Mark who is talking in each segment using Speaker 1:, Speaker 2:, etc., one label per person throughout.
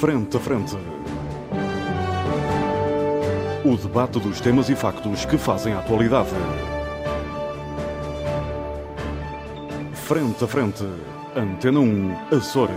Speaker 1: Frente a Frente. O debate dos temas e factos que fazem a atualidade. Frente a Frente. Antena 1, Açores.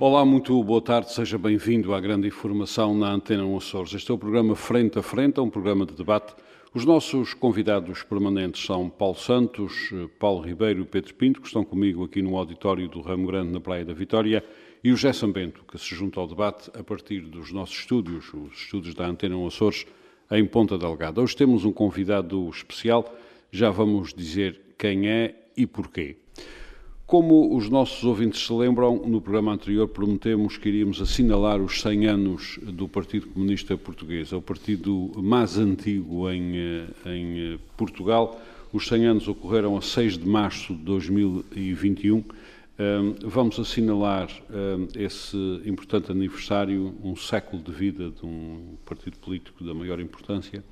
Speaker 2: Olá, muito boa tarde, seja bem-vindo à grande informação na Antena 1 Açores. Este é o programa Frente a Frente, é um programa de debate. Os nossos convidados permanentes são Paulo Santos, Paulo Ribeiro e Pedro Pinto, que estão comigo aqui no auditório do Ramo Grande, na Praia da Vitória, e o José Sambento, que se junta ao debate a partir dos nossos estúdios, os estúdios da Antena 1 Açores, em Ponta Delgada. Hoje temos um convidado especial, já vamos dizer quem é e porquê. Como os nossos ouvintes se lembram, no programa anterior prometemos que iríamos assinalar os 100 anos do Partido Comunista Português. É o partido mais antigo em, eh, em eh, Portugal. Os 100 anos ocorreram a 6 de março de 2021. Vamos assinalar esse importante aniversário, um século de vida de um partido político da maior importância.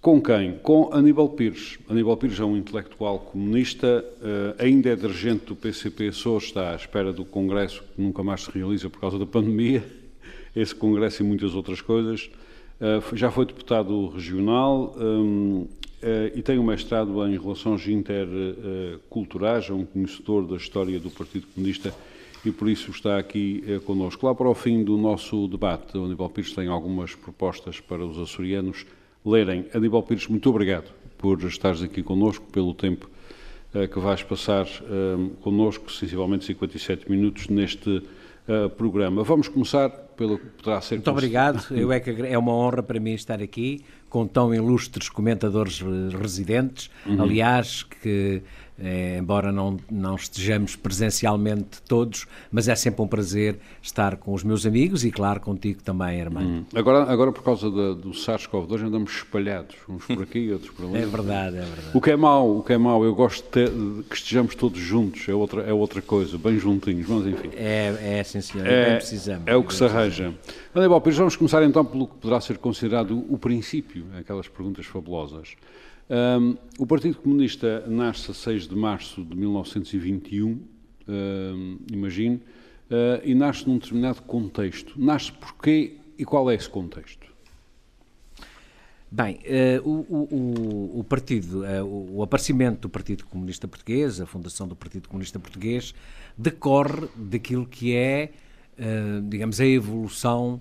Speaker 2: Com quem? Com Aníbal Pires. Aníbal Pires é um intelectual comunista, uh, ainda é dirigente do PCP Açores, está à espera do congresso que nunca mais se realiza por causa da pandemia, esse congresso e muitas outras coisas. Uh, já foi deputado regional um, uh, e tem um mestrado em relações interculturais, é um conhecedor da história do Partido Comunista e por isso está aqui connosco. Lá para o fim do nosso debate, o Aníbal Pires tem algumas propostas para os açorianos lerem. Aníbal Pires, muito obrigado por estares aqui connosco, pelo tempo uh, que vais passar uh, connosco, sensivelmente 57 minutos, neste uh, programa. Vamos começar pelo que poderá ser...
Speaker 3: Muito obrigado, Eu é, que, é uma honra para mim estar aqui com tão ilustres comentadores residentes, uhum. aliás, que é, embora não, não estejamos presencialmente todos, mas é sempre um prazer estar com os meus amigos e, claro, contigo também, irmão. Hum.
Speaker 2: Agora, agora, por causa da, do SARS-CoV-2, andamos espalhados, uns por aqui e outros por ali.
Speaker 3: É verdade, é verdade.
Speaker 2: O que é mau, o que é mau, eu gosto de, ter, de que estejamos todos juntos, é outra, é outra coisa, bem juntinhos, mas enfim.
Speaker 3: É, é sim, senhor, é, bem precisamos.
Speaker 2: É o que se arranja. Aníbal Pires, vamos começar então pelo que poderá ser considerado o princípio, aquelas perguntas fabulosas. Um, o Partido Comunista nasce a 6 de março de 1921, um, imagino, uh, e nasce num determinado contexto. Nasce porquê e qual é esse contexto?
Speaker 3: Bem, uh, o, o, o, partido, uh, o aparecimento do Partido Comunista Português, a fundação do Partido Comunista Português, decorre daquilo que é, digamos, a evolução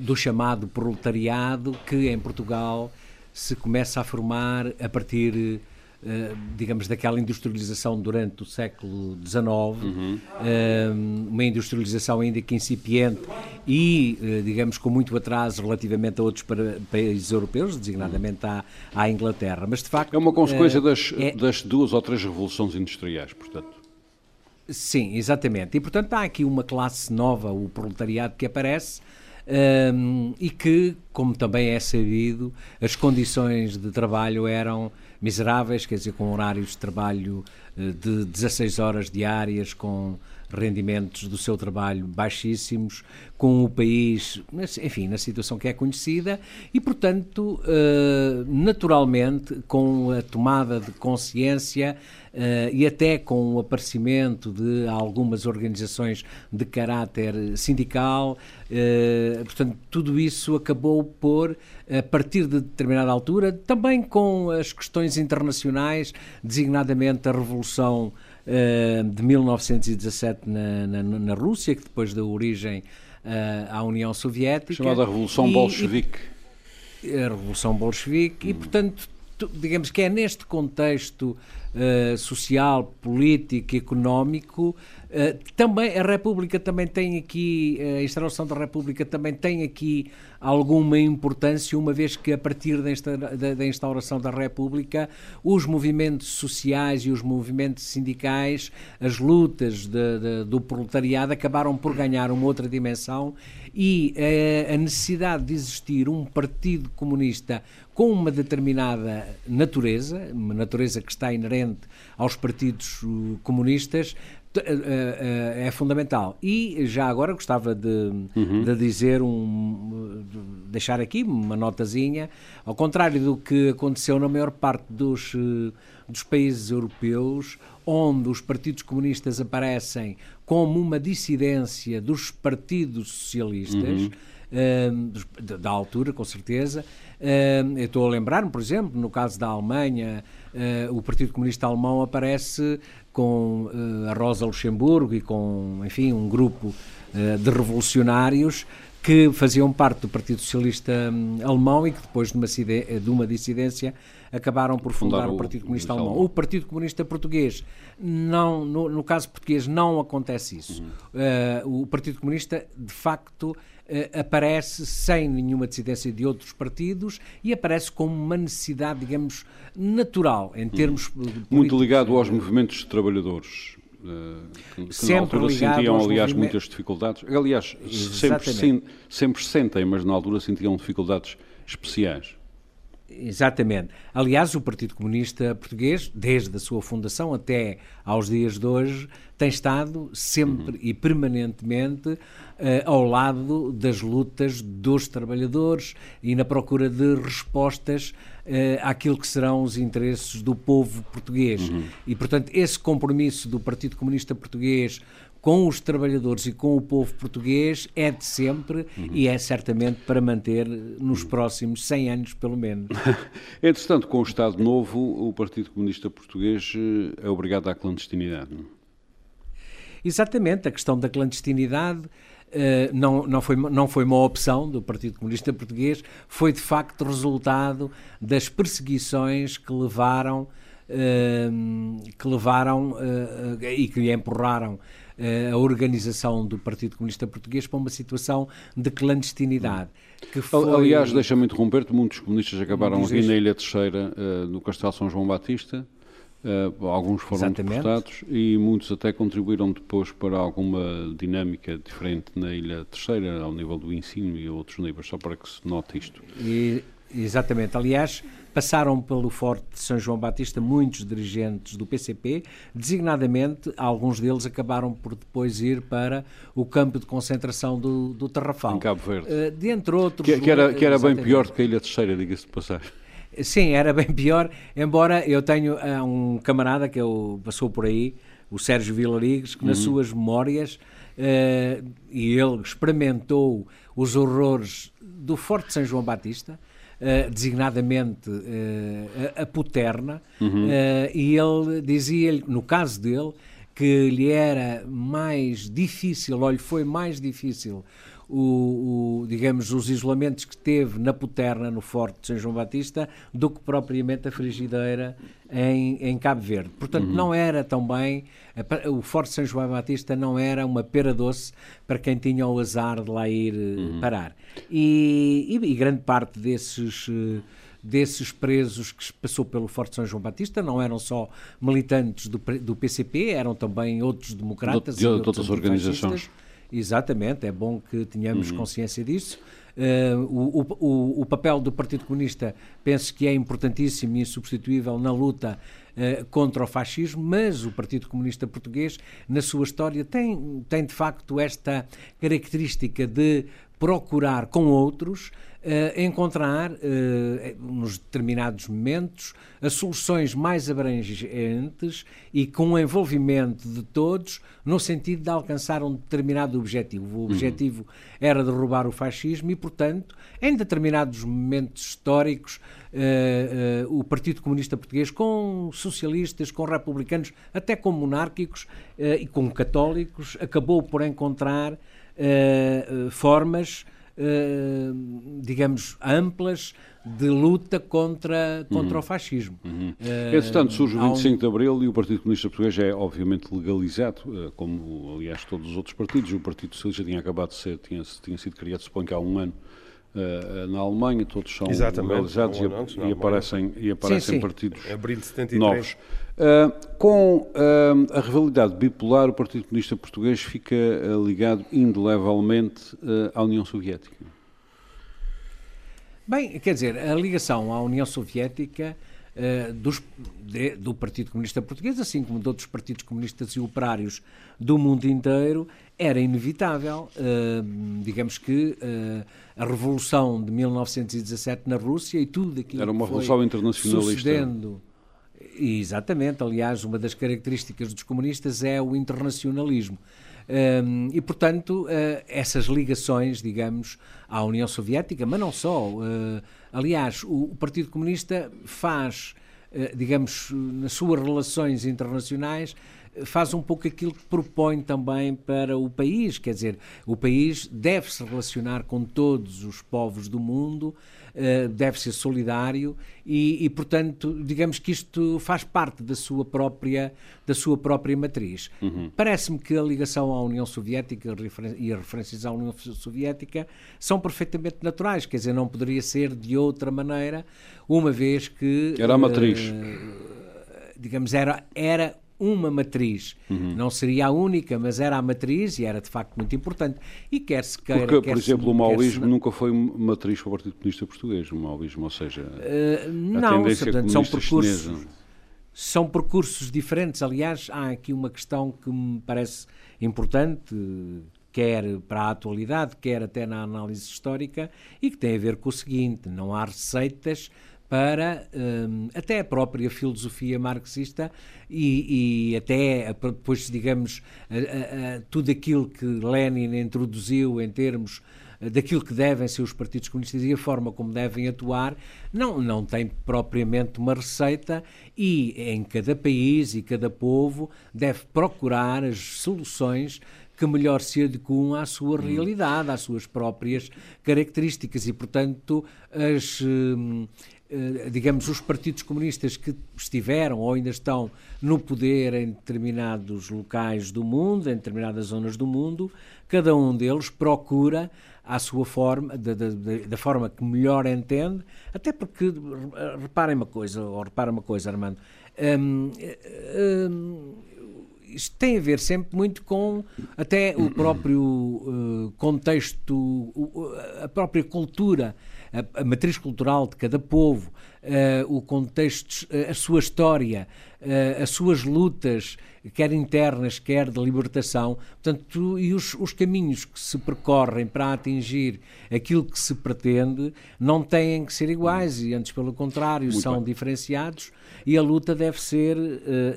Speaker 3: do chamado proletariado que em Portugal se começa a formar a partir Uh, digamos, daquela industrialização durante o século XIX, uhum. uh, uma industrialização ainda que incipiente e, uh, digamos, com muito atraso relativamente a outros países europeus, designadamente à, à, Inglaterra. Mas, de facto...
Speaker 2: É uma consequência das, é... das duas ou três revoluções industriais, portanto.
Speaker 3: Sim, exatamente. E, portanto, há aqui uma classe nova, o proletariado, que aparece um, e que, como também é sabido, as condições de trabalho eram miseráveis, quer dizer, com horários de trabalho eh, de 16 horas diárias, com rendimentos do seu trabalho baixíssimos, com o país, enfim, na situação que é conhecida e, portanto, eh, naturalmente, com a tomada de consciência Uh, e até com o aparecimento de algumas organizações de caráter sindical, uh, portanto, tudo isso acabou por, a partir de determinada altura, também com as questões internacionais, designadamente a Revolução de 1917 na, na, na, Rússia, que depois deu origem à União Soviética.
Speaker 2: Chamada Revolução e, Bolchevique.
Speaker 3: E, a Revolução Bolchevique, hum. e portanto, digamos que é neste contexto uh, social, político, económico. Uh, também a República também tem aqui, a instalação da República também tem aqui alguma importância, uma vez que a partir desta, da, da instauração da República, os movimentos sociais e os movimentos sindicais, as lutas de, de, do proletariado acabaram por ganhar uma outra dimensão e uh, a necessidade de existir um partido comunista com uma determinada natureza, uma natureza que está inerente aos partidos uh, comunistas, uh, uh, é fundamental. E já agora gostava de, uhum. de dizer um, de deixar aqui uma notazinha, ao contrário do que aconteceu na maior parte dos dos países europeus, onde os partidos comunistas aparecem como uma dissidência dos partidos socialistas. Uhum. Da altura, com certeza. Eu estou a lembrar-me, por exemplo, no caso da Alemanha, uh, o Partido Comunista Alemão aparece com a Rosa Luxemburgo e com, enfim, um grupo de revolucionários que faziam parte do Partido Socialista hum, Alemão e que depois de uma, de uma dissidência acabaram por fundar o, o Partido Comunista o Alemão. O Partido Comunista Português, não, no, no caso português, não acontece isso. Uhum. Uh, o Partido Comunista, de facto, aparece sem nenhuma dissidência de outros partidos e aparece como uma necessidade, digamos, natural em termos. Uhum.
Speaker 2: Muito ligado aos movimentos de trabalhadores que, que na altura sentiam, aliás, muitas dificuldades. Aliás, sempre, sempre sentem, mas na altura sentiam dificuldades especiais.
Speaker 3: Exatamente. Aliás, o Partido Comunista Português, desde a sua fundação até aos dias de hoje, tem estado sempre uhum. e permanentemente uh, ao lado das lutas dos trabalhadores e na procura de respostas uh, àquilo que serão os interesses do povo português. Uhum. E, portanto, esse compromisso do Partido Comunista Português com os trabalhadores e com o povo português é de sempre uhum. e é certamente para manter nos próximos 100 anos, pelo menos.
Speaker 2: Entretanto, com o Estado Novo, o Partido Comunista Português eh, é obrigado à clandestinidade. Não?
Speaker 3: Exatamente, a questão da clandestinidade Uh, não, não, foi, não foi uma opção do Partido Comunista Português, foi de facto resultado das perseguições que levaram, uh, que levaram uh, e que empurraram a organização do Partido Comunista Português para uma situação de clandestinidade.
Speaker 2: Que foi... Aliás, deixa-me interromper-te, muitos comunistas acabaram aqui na Ilha Terceira, no Castelo São João Batista, Uh, alguns foram Exatamente. deportados e muitos até contribuíram depois para alguma dinâmica diferente na Ilha Terceira, ao nível do ensino e outros níveis, só para que se note isto.
Speaker 3: E, exatamente. Aliás, passaram pelo Forte de São João Batista muitos dirigentes do PCP, designadamente, alguns deles acabaram por depois ir para o campo de concentração do, do Tarrafal.
Speaker 2: Em Cabo Verde.
Speaker 3: Uh, dentre outros...
Speaker 2: Que, que era, que era bem pior do que a Ilha Terceira, diga-se de passagem.
Speaker 3: Sim, era bem pior, embora eu tenho uh, um camarada que eu, passou por aí, o Sérgio Vilarigues, que uhum. nas suas memórias, uh, e ele experimentou os horrores do Forte São João Batista, uh, designadamente a, a Puterna, uhum. e ele dizia, no caso dele, que lhe era mais difícil, ou lhe foi mais difícil o, o, digamos, os isolamentos que teve na Puterna, no Forte de São João Batista, do que propriamente a frigideira em, em Cabo Verde. Portanto, uhum. não era tão bem, o Forte de São João Batista não era uma pera doce para quem tinha o azar de lá ir eh, uhum. parar. E, e, e, grande parte desses eh, desses presos que passou pelo Forte São João Batista não eram só militantes do, do PCP, eram também outros democratas
Speaker 2: de, de, de outras organizações.
Speaker 3: Exatamente, é bom que tenhamos uhum. consciência disso. Uh, o, o, o, papel do Partido Comunista penso que é importantíssimo e insubstituível na luta uh, contra o fascismo, mas o Partido Comunista Português, na sua história, tem, tem de facto esta característica de procurar com outros uh, encontrar, uh, nos determinados momentos, as soluções mais abrangentes e com o envolvimento de todos, no sentido de alcançar um determinado objetivo. O uhum. objetivo uhum. era derrubar o fascismo e, portanto, em determinados momentos históricos, uh, o Partido Comunista Português, com socialistas, com republicanos, até com monárquicos e com católicos, acabou por encontrar formas Uh, digamos, amplas de luta contra, contra uhum. o fascismo.
Speaker 2: Uhum. Uh, Entretanto, surge o 25 um... de Abril e o Partido Comunista Português é obviamente legalizado, uh, como aliás todos os outros partidos. O Partido Socialista tinha acabado de ser, tinha, tinha sido criado, suponho que há um ano, Uh, na Alemanha, todos são Exatamente, legalizados e, antes, e, aparecem, e aparecem sim, sim. partidos é novos. Uh, com uh, a rivalidade bipolar, o Partido Comunista Português fica ligado indelevelmente à União Soviética.
Speaker 3: Bem, quer dizer, a ligação à União Soviética dos, de, do Partido Comunista Português, assim como de outros partidos comunistas e operários do mundo inteiro, era inevitável. digamos que a Revolução de 1917 na Rússia e tudo aquilo
Speaker 2: Era uma revolução internacionalista.
Speaker 3: Sucedendo, Exatamente, aliás, uma das características dos comunistas é o internacionalismo. Um, e, portanto, uh, essas ligações, digamos, à União Soviética, mas não só. Uh, aliás, o, o, Partido Comunista faz, uh, digamos, nas suas relações internacionais, faz um pouco aquilo que propõe também para o país, quer dizer, o país deve se relacionar com todos os povos do mundo, eh, deve ser solidário e, e, portanto, digamos que isto faz parte da sua própria, da sua própria matriz. Uhum. Parece-me que a ligação à União Soviética e as referências à União Soviética são perfeitamente naturais, quer dizer, não poderia ser de outra maneira, uma vez que...
Speaker 2: Era a matriz.
Speaker 3: Uh, digamos, era, era uma matriz. Uhum. Não seria a única, mas era a matriz e era de facto muito importante. E quer-se queira.
Speaker 2: Porque, quer por exemplo, o maoísmo nunca foi matriz para o Partido Comunista Português, o maoísmo, ou seja, uh,
Speaker 3: não, portanto, são percursos. Chinesa. São percursos diferentes. Aliás, há aqui uma questão que me parece importante, quer para a atualidade, quer até na análise histórica, e que tem a ver com o seguinte: não há receitas para um, até a própria filosofia marxista e, e até depois, digamos, a, a, a, tudo aquilo que Lenin introduziu em termos daquilo que devem ser os partidos comunistas e a forma como devem atuar, não, não tem propriamente uma receita e em cada país e cada povo deve procurar as soluções que melhor se adequam à sua hum. realidade, às suas próprias características e, portanto, as, hum, eh, digamos, os partidos comunistas que estiveram ou ainda estão no poder em determinados locais do mundo, em determinadas zonas do mundo, cada um deles procura à sua forma, da, da, da forma que melhor entende, até porque, reparem uma coisa, ou reparem uma coisa, Armando, hum, hum, isto tem a ver sempre muito com até o próprio uh, contexto, a própria cultura a, a matriz cultural de cada povo, uh, o contexto, uh, a sua história, uh, as suas lutas, quer internas, quer de libertação, portanto, e os, os, caminhos que se percorrem para atingir aquilo que se pretende não têm que ser iguais e antes pelo contrário Muito são bem. diferenciados e a luta deve ser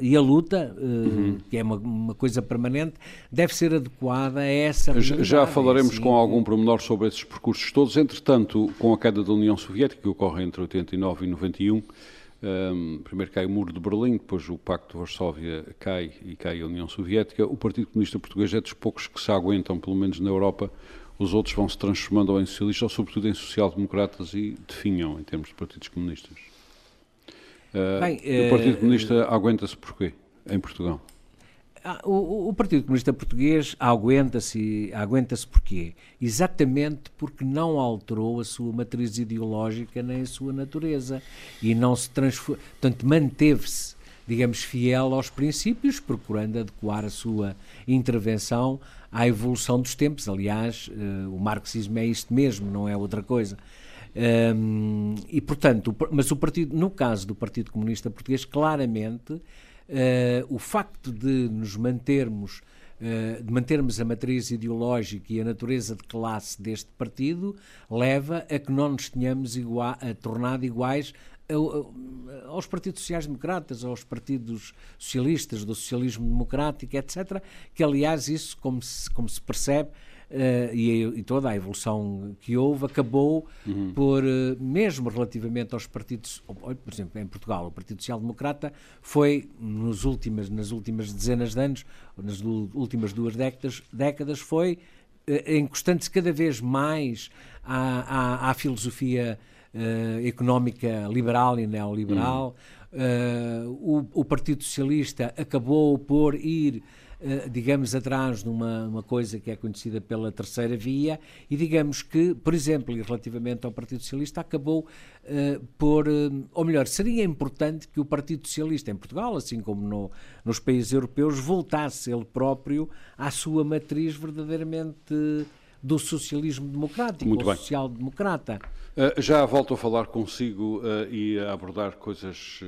Speaker 3: e a luta uhum. que é uma, uma, coisa permanente deve ser adequada a essa
Speaker 2: já, já falaremos assim, com algum pormenor sobre esses percursos todos entretanto com a queda da União Soviética que ocorre entre 89 e 91 um, primeiro cai o muro de Berlim, depois o Pacto de Varsóvia cai e cai a União Soviética. O Partido Comunista Português é dos poucos que se aguentam, pelo menos na Europa. Os outros vão se transformando ou em socialistas ou, sobretudo, em social-democratas e definham em termos de partidos comunistas. Uh, Bem, o Partido uh, Comunista aguenta-se porquê em Portugal?
Speaker 3: Ah, o, o, Partido Comunista Português aguenta-se aguenta-se porquê? Exatamente porque não alterou a sua matriz ideológica nem a sua natureza e não se transformou, portanto manteve-se, digamos, fiel aos princípios, procurando adequar a sua intervenção à evolução dos tempos. Aliás, uh, o marxismo é isto mesmo, não é outra coisa. Um, e portanto, mas o partido, no caso do Partido Comunista Português, claramente Uh, o facto de nos mantermos, uh, de mantermos a matriz ideológica e a natureza de classe deste partido, leva a que não nos tenhamos igual, a tornado iguais aos partidos sociais-democratas, aos partidos socialistas, do socialismo democrático, etc., que aliás isso, como se, como se percebe, uh, e, e, toda a evolução que houve acabou uhum. por, uh, mesmo relativamente aos partidos, por exemplo, em Portugal, o Partido Social Democrata foi, nos últimas, nas últimas dezenas de anos, nas últimas duas décadas, décadas foi uh, encostando-se cada vez mais à, à, à filosofia económica liberal e neoliberal. Uhum. O, o Partido Socialista acabou por ir eh, digamos, atrás numa uma coisa que é conhecida pela terceira via e digamos que, por exemplo, e relativamente ao Partido Socialista, acabou uh, por, uh, ou melhor, seria importante que o Partido Socialista em Portugal, assim como no, nos países europeus, voltasse ele próprio à sua matriz verdadeiramente do socialismo democrático, Muito ou social-democrata.
Speaker 2: Uh, já volto a falar consigo e a abordar coisas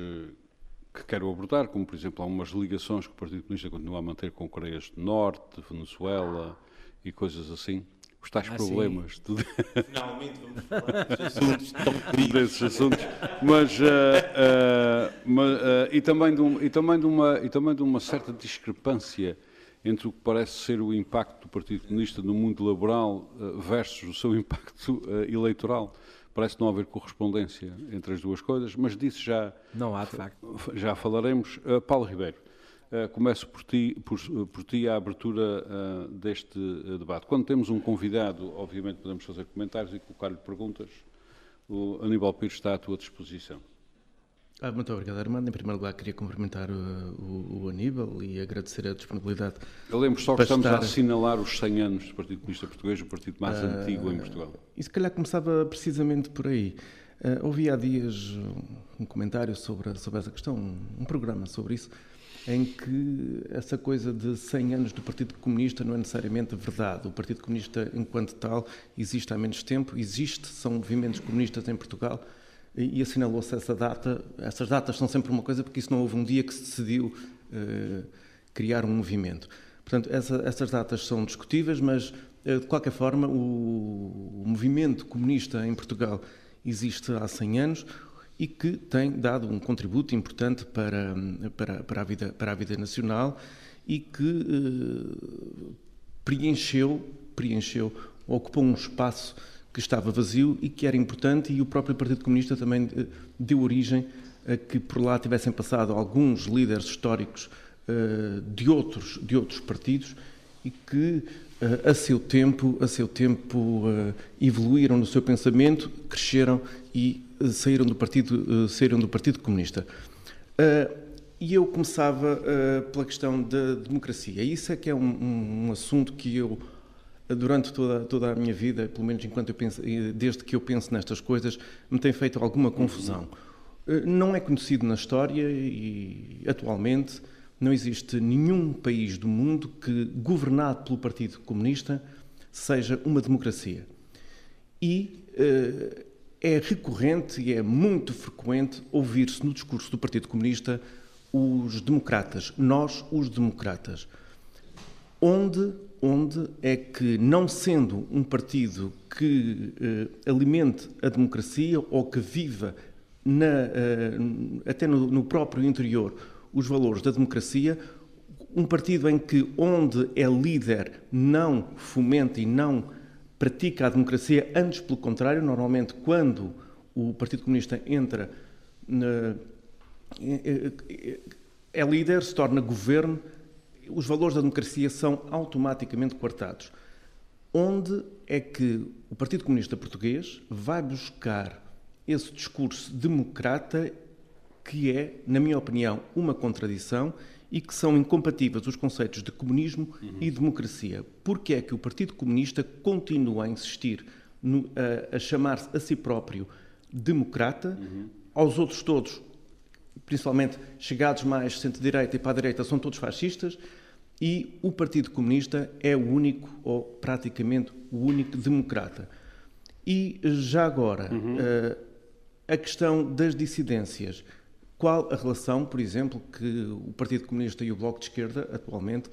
Speaker 2: que quero abordar, como por exemplo algumas ligações que o Partido Comunista continua a manter com Coreias do Norte, Venezuela e coisas assim. os tais ah, problemas.
Speaker 4: De... Finalmente vamos falar desses assuntos tão desses assuntos,
Speaker 2: mas, uh, uh, mas uh, e, também de um, e, também de uma, e também de uma certa discrepância entre o que parece ser o impacto do Partido Comunista no mundo laboral versus o seu impacto eleitoral. Parece não haver correspondência entre as duas coisas, mas disso já,
Speaker 3: não há, de facto.
Speaker 2: já falaremos. Paulo Ribeiro. Uh, começo por ti, por, por ti a abertura uh, deste uh, debate. Quando temos um convidado, obviamente podemos fazer comentários e colocar-lhe perguntas. O Aníbal Pires está à tua disposição.
Speaker 5: Ah, muito obrigado, Armando. Em primeiro lugar, queria cumprimentar o, o, o Aníbal e agradecer a disponibilidade.
Speaker 2: Eu lembro só que estamos estar... a assinalar os 100 anos do Partido Comunista Português, o partido mais antigo em Portugal.
Speaker 5: E se calhar começava precisamente por aí. Uh, ouvi há dias um comentário sobre, sobre essa questão, um, um programa sobre isso em que essa coisa de 100 anos do Partido Comunista não é necessariamente verdade. O Partido Comunista, enquanto tal, existe há menos tempo, existe, são movimentos comunistas em Portugal e, assinalou-se essa data. Essas datas são sempre uma coisa, porque isso não houve um dia que se decidiu uh, criar um movimento. Portanto, essa, essas datas são discutíveis, mas, uh, de qualquer forma, o, o movimento comunista em Portugal existe há 100 anos e que tem dado um contributo importante para, para, para, a, vida, para a vida nacional e que eh, preencheu, preencheu, ocupou um espaço que estava vazio e que era importante e o próprio Partido Comunista também eh, deu origem a que por lá tivessem passado alguns líderes históricos eh, de outros de outros partidos e que a seu tempo a seu tempo evoluíram no seu pensamento cresceram e saíram do Partido, eh, saíram do partido Comunista. Eh, e eu começava eh, pela questão da democracia. Isso é que é um, um assunto que eu, durante toda, toda a minha vida, pelo menos enquanto eu penso, desde que eu penso nestas coisas, me tem feito alguma confusão. Não é conhecido na história e atualmente não existe nenhum país do mundo que, governado pelo Partido Comunista, seja uma democracia. E é recorrente e é muito frequente ouvir-se no discurso do Partido Comunista os democratas, nós os democratas. Onde, onde é que, não sendo um partido que eh, alimente a democracia ou que viva na, eh, até no, no próprio interior os valores da democracia, um partido em que onde é líder não fomenta e não pratica a democracia, antes pelo contrário, normalmente quando o Partido Comunista entra na, é, é líder, se torna governo, os valores da democracia são automaticamente coartados. Onde é que o Partido Comunista Português vai buscar esse discurso democrata que é, na minha opinião, uma contradição e que são incompatíveis os conceitos de comunismo uhum. e democracia. Porque é que o Partido Comunista continua a insistir no, a, a chamar-se a si próprio democrata, uhum. aos outros todos, principalmente chegados mais centro-direita e para a direita, são todos fascistas, e o Partido Comunista é o único, ou praticamente o único democrata. E já agora, uhum. uh, a questão das dissidências. Qual a relação, por exemplo, que o Partido Comunista e o Bloco de Esquerda, atualmente,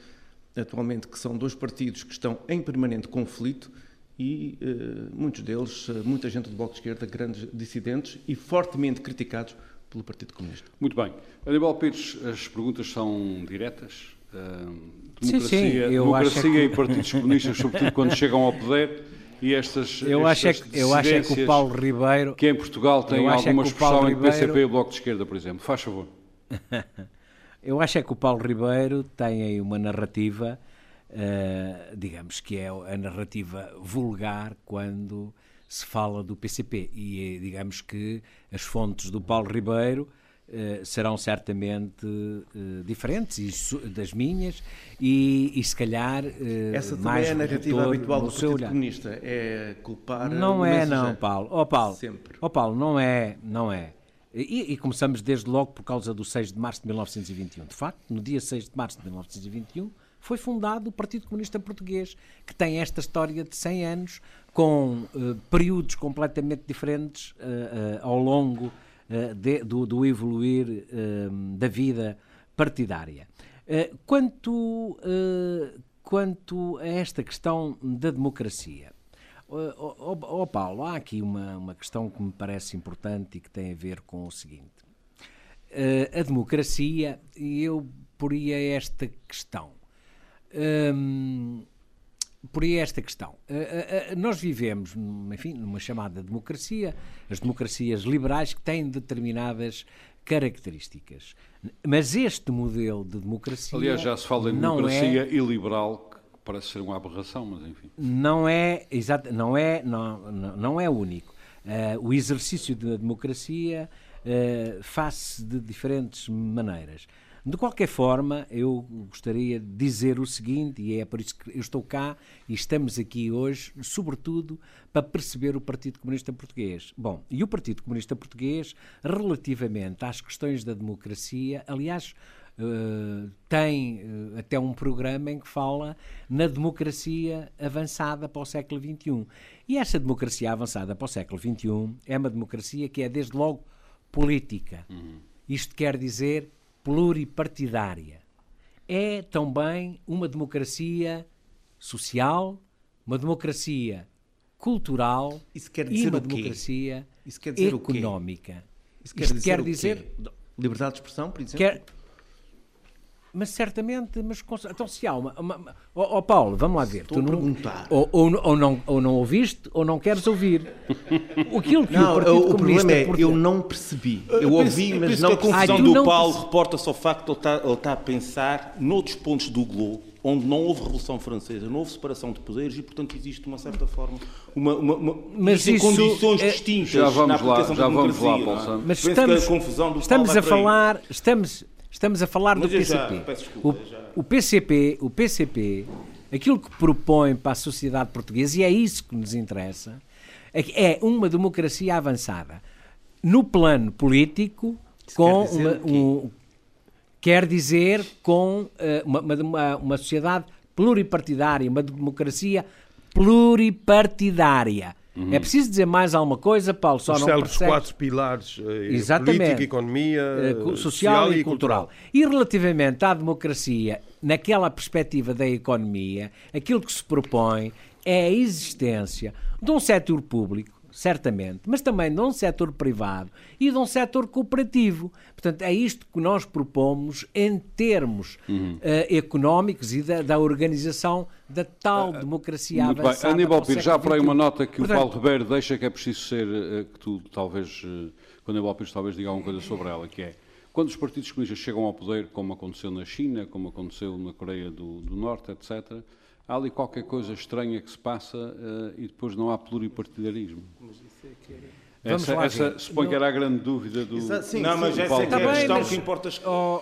Speaker 5: atualmente que são dois partidos que estão em permanente conflito e uh, muitos deles, uh, muita gente do Bloco de Esquerda, grandes dissidentes e fortemente criticados pelo Partido Comunista.
Speaker 2: Muito bem. Aníbal Pires, as perguntas são diretas.
Speaker 3: Democracia, sim, sim. Eu
Speaker 2: democracia
Speaker 3: que...
Speaker 2: e partidos comunistas, sobretudo quando chegam ao poder, e estas,
Speaker 3: eu acho, é que, eu acho é que o Paulo Ribeiro
Speaker 2: que em Portugal tem é alguma é expressão Ribeiro, entre PCP e o Bloco de Esquerda, por exemplo. Faz favor.
Speaker 3: eu acho é que o Paulo Ribeiro tem aí uma narrativa, uh, digamos que é a narrativa vulgar quando se fala do PCP e eh, digamos que as fontes do Paulo Ribeiro Uh, serão certamente uh, diferentes das minhas e, e se calhar uh,
Speaker 5: essa também mais é a narrativa habitual do Partido. Comunista é culpar
Speaker 3: não é não Paulo. Ó oh, Paulo. Sempre. Oh, Paulo não é não é. E, e, começamos desde logo por causa do 6 de março de 1921 de facto no dia 6 de março de 1921 foi fundado o Partido Comunista Português que tem esta história de 100 anos com períodos completamente diferentes ao longo eh, de, do, do, evoluir eh, da vida partidária. Eh, quanto, quanto a esta questão da democracia, Ó oh, oh, Paulo, há aqui uma, uma questão que me parece importante e que tem a ver com o seguinte. Uh, a democracia, e eu poria esta questão. Um, poria esta questão. Uh, uh, nós vivemos, enfim, numa chamada democracia, as democracias liberais que têm determinadas características. Mas este modelo de democracia.
Speaker 2: Aliás, já se fala em democracia é, iliberal, que parece ser uma aberração, mas enfim.
Speaker 3: Não é, exato, não é, não, não é único. Uh, o exercício da democracia uh, faz-se de diferentes maneiras. De qualquer forma, eu gostaria de dizer o seguinte, e é por isso que eu estou cá e estamos aqui hoje, sobretudo para perceber o Partido Comunista Português. Bom, e o Partido Comunista Português, relativamente às questões da democracia, aliás, Uh, tem uh, até um programa em que fala na democracia avançada para o século XXI. E essa democracia avançada para o século XXI é uma democracia que é, desde logo, política. Uhum. Isto quer dizer pluripartidária. É também uma democracia social, uma democracia cultural e uma democracia económica.
Speaker 5: Isso quer Isto dizer, quer dizer liberdade de expressão, por exemplo? Quer,
Speaker 3: mas certamente, mas então se há uma. uma oh, oh Paulo, vamos lá ver.
Speaker 5: Estou tu a perguntar.
Speaker 3: Ou, ou, ou, não, ou não ouviste ou não queres ouvir. Aquilo que
Speaker 5: não,
Speaker 3: o Partido
Speaker 5: o
Speaker 3: Comunista
Speaker 5: problema é, eu não percebi. Eu ouvi, mas não.
Speaker 4: A confusão do Paulo reporta-se ao facto de ele estar, ele estar a pensar noutros pontos do globo onde não houve Revolução Francesa, não houve separação de poderes e, portanto, existe, de uma certa forma, uma, uma, uma
Speaker 3: mas isso,
Speaker 4: condições é, distintas
Speaker 2: já vamos
Speaker 4: na aplicação
Speaker 2: lá, já
Speaker 4: da democracia.
Speaker 2: Vamos lá, Paulo
Speaker 3: é? Mas estamos, a confusão do estamos a falar, estamos, estamos a falar
Speaker 4: mas
Speaker 3: do PCP.
Speaker 4: Já, desculpa,
Speaker 3: o, já o PCP, o PCP, aquilo que propõe para a sociedade portuguesa, e é isso que nos interessa, é, é uma democracia avançada. No plano político, isso com quer dizer, uma, um, quer dizer com uh, uma, uma, uma sociedade pluripartidária, uma democracia pluripartidária. Uhum. É preciso dizer mais alguma coisa, Paulo? Só
Speaker 6: Os
Speaker 3: não
Speaker 6: célebres quatro pilares, eh, Exatamente. política, economia, eh, social, social, e, cultural. cultural.
Speaker 3: E relativamente à democracia, naquela perspectiva da economia, aquilo que se propõe é a existência de um setor público certamente, mas também de um setor privado e de um setor cooperativo. Portanto, é isto que nós propomos em termos uhum. uh, económicos e da, da, organização da tal uh, democracia muito avançada.
Speaker 2: Bem. Aníbal Pires, já por aí uma nota que Portanto, o Paulo Ribeiro deixa que é preciso ser, uh, que tu talvez, uh, quando Aníbal Pires talvez diga alguma coisa sobre ela, que é quando os partidos comunistas chegam ao poder, como aconteceu na China, como aconteceu na Coreia do, do Norte, etc., há ali qualquer coisa estranha que se passa uh, e depois não há pluripartidarismo. Mas isso é que é... Essa, essa suponho que era a grande dúvida do.
Speaker 4: Exato, sim, não, sim, mas essa é que é a questão mas... que importa. Oh,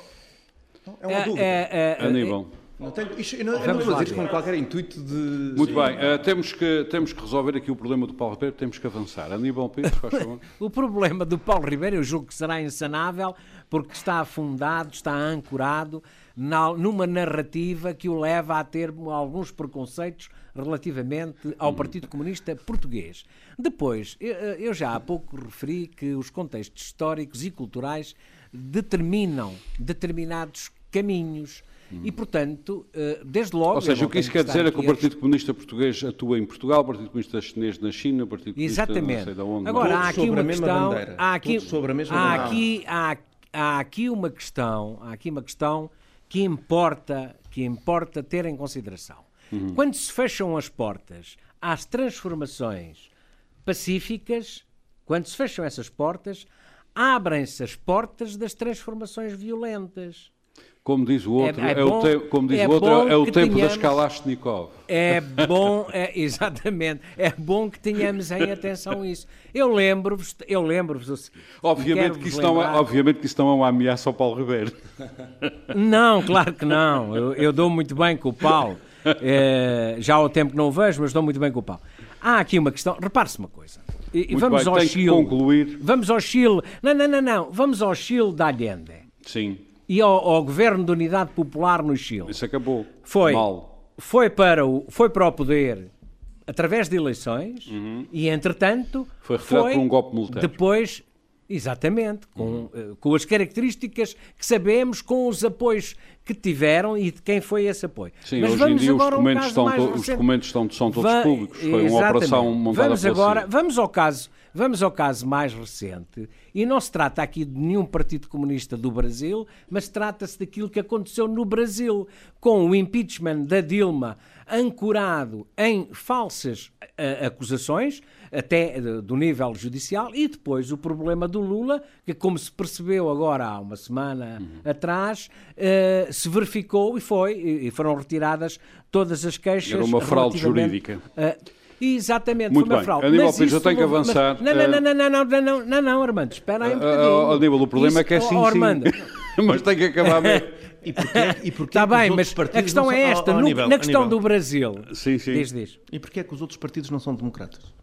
Speaker 5: é uma dúvida. É,
Speaker 2: é, é, Aníbal.
Speaker 5: Não tenho, isto, eu não, eu não vou dizer com qualquer intuito de.
Speaker 2: Muito bem, uh, temos, que, temos que resolver aqui o problema do Paulo Ribeiro, temos que avançar. Aníbal Pires, faz favor.
Speaker 3: o problema do Paulo Ribeiro, eu julgo que será insanável, porque está afundado, está ancorado na, numa narrativa que o leva a ter alguns preconceitos relativamente ao Partido Comunista Português. Depois, eu já há pouco referi que os contextos históricos e culturais determinam determinados caminhos e, portanto, eh, desde logo.
Speaker 2: Ou seja, o que isso quer dizer é que o Partido Comunista Português atua em Portugal, o Partido Comunista Chinês na China, o Partido Comunista
Speaker 3: Exatamente.
Speaker 2: não sei de onde.
Speaker 3: Agora, há aqui uma questão. Há aqui,
Speaker 5: sobre a mesma
Speaker 3: há aqui, há, há aqui uma questão. Há aqui uma questão que importa, que importa ter em consideração. Uhum. Quando se fecham as portas às transformações pacíficas, quando se fecham essas portas, abrem-se as portas das transformações violentas.
Speaker 2: Como diz o outro, é, é, é bom, o, te, como diz é o, outro, é o tempo tenhamos, das Kalashnikov.
Speaker 3: É bom, é, exatamente, é bom que tenhamos em atenção isso. Eu lembro-vos, eu lembro-vos.
Speaker 2: Obviamente que, isso não é, obviamente que isso não é uma ameaça ao Paulo Ribeiro.
Speaker 3: Não, claro que não. Eu, eu dou muito bem com o Paulo. É, já há o tempo que não o vejo, mas dou muito bem com o Paulo. Há aqui uma questão, repare-se uma coisa. E, vamos bem, ao Chile.
Speaker 2: concluir.
Speaker 3: Vamos ao Chile. Não, não, não, não. Vamos ao Chile da Allende.
Speaker 2: Sim
Speaker 3: e ao, ao, governo de unidade popular no Chile.
Speaker 2: Isso acabou.
Speaker 3: Foi,
Speaker 2: Mal.
Speaker 3: Foi, para o, foi para o poder através de eleições uhum. e, entretanto,
Speaker 2: foi retirado por um golpe militar.
Speaker 3: Depois, Exatamente, com, uhum. com as características que sabemos, com os apoios que tiveram e de quem foi esse apoio.
Speaker 2: Sim, Mas hoje em dia os documentos, um estão, os documentos estão, são todos Va públicos, foi Exatamente. uma operação montada
Speaker 3: vamos agora, Vamos ao caso Vamos ao caso mais recente, e não se trata aqui de nenhum Partido Comunista do Brasil, mas trata-se daquilo que aconteceu no Brasil, com o impeachment da Dilma ancorado em falsas uh, acusações, até uh, do nível judicial, e depois o problema do Lula, que, como se percebeu agora há uma semana uhum. atrás, uh, se verificou e foi, e foram retiradas todas as queixas. Era
Speaker 2: uma fraude jurídica.
Speaker 3: Exatamente,
Speaker 2: Muito foi uma bem. fraude. Aníbal Pires, eu tenho que avançar.
Speaker 3: Não, eh, não, não, não, não, não, não, não, Armando, espera aí um eh, bocadinho.
Speaker 2: Oh, Aníbal, o problema é que é oh, sim, oh, sim. mas tem que acabar mesmo.
Speaker 3: E porquê, e Está bem, mas a questão é esta. na questão do Brasil,
Speaker 2: sim, sim.
Speaker 3: Diz, diz.
Speaker 5: E porquê é que os outros partidos não são democratas?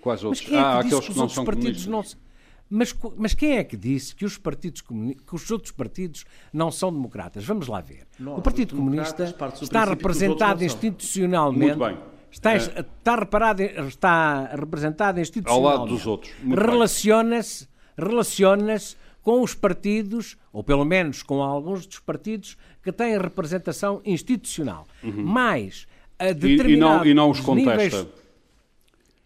Speaker 2: Quais outros? Mas quem é que ah, aqueles que, que não são partidos não
Speaker 3: mas, mas quem é que disse que os, partidos que os outros partidos não são democratas? Vamos lá ver. Não, o Partido Comunista está representado institucionalmente. Muito bem. Está, é. está, reparado, está representado institucionalmente.
Speaker 2: Ao lado dos outros.
Speaker 3: Relaciona-se relaciona com os partidos, ou pelo menos com alguns dos partidos, que têm representação institucional. Uhum. Mais a determinados
Speaker 2: e, e, não, e não os contesta níveis...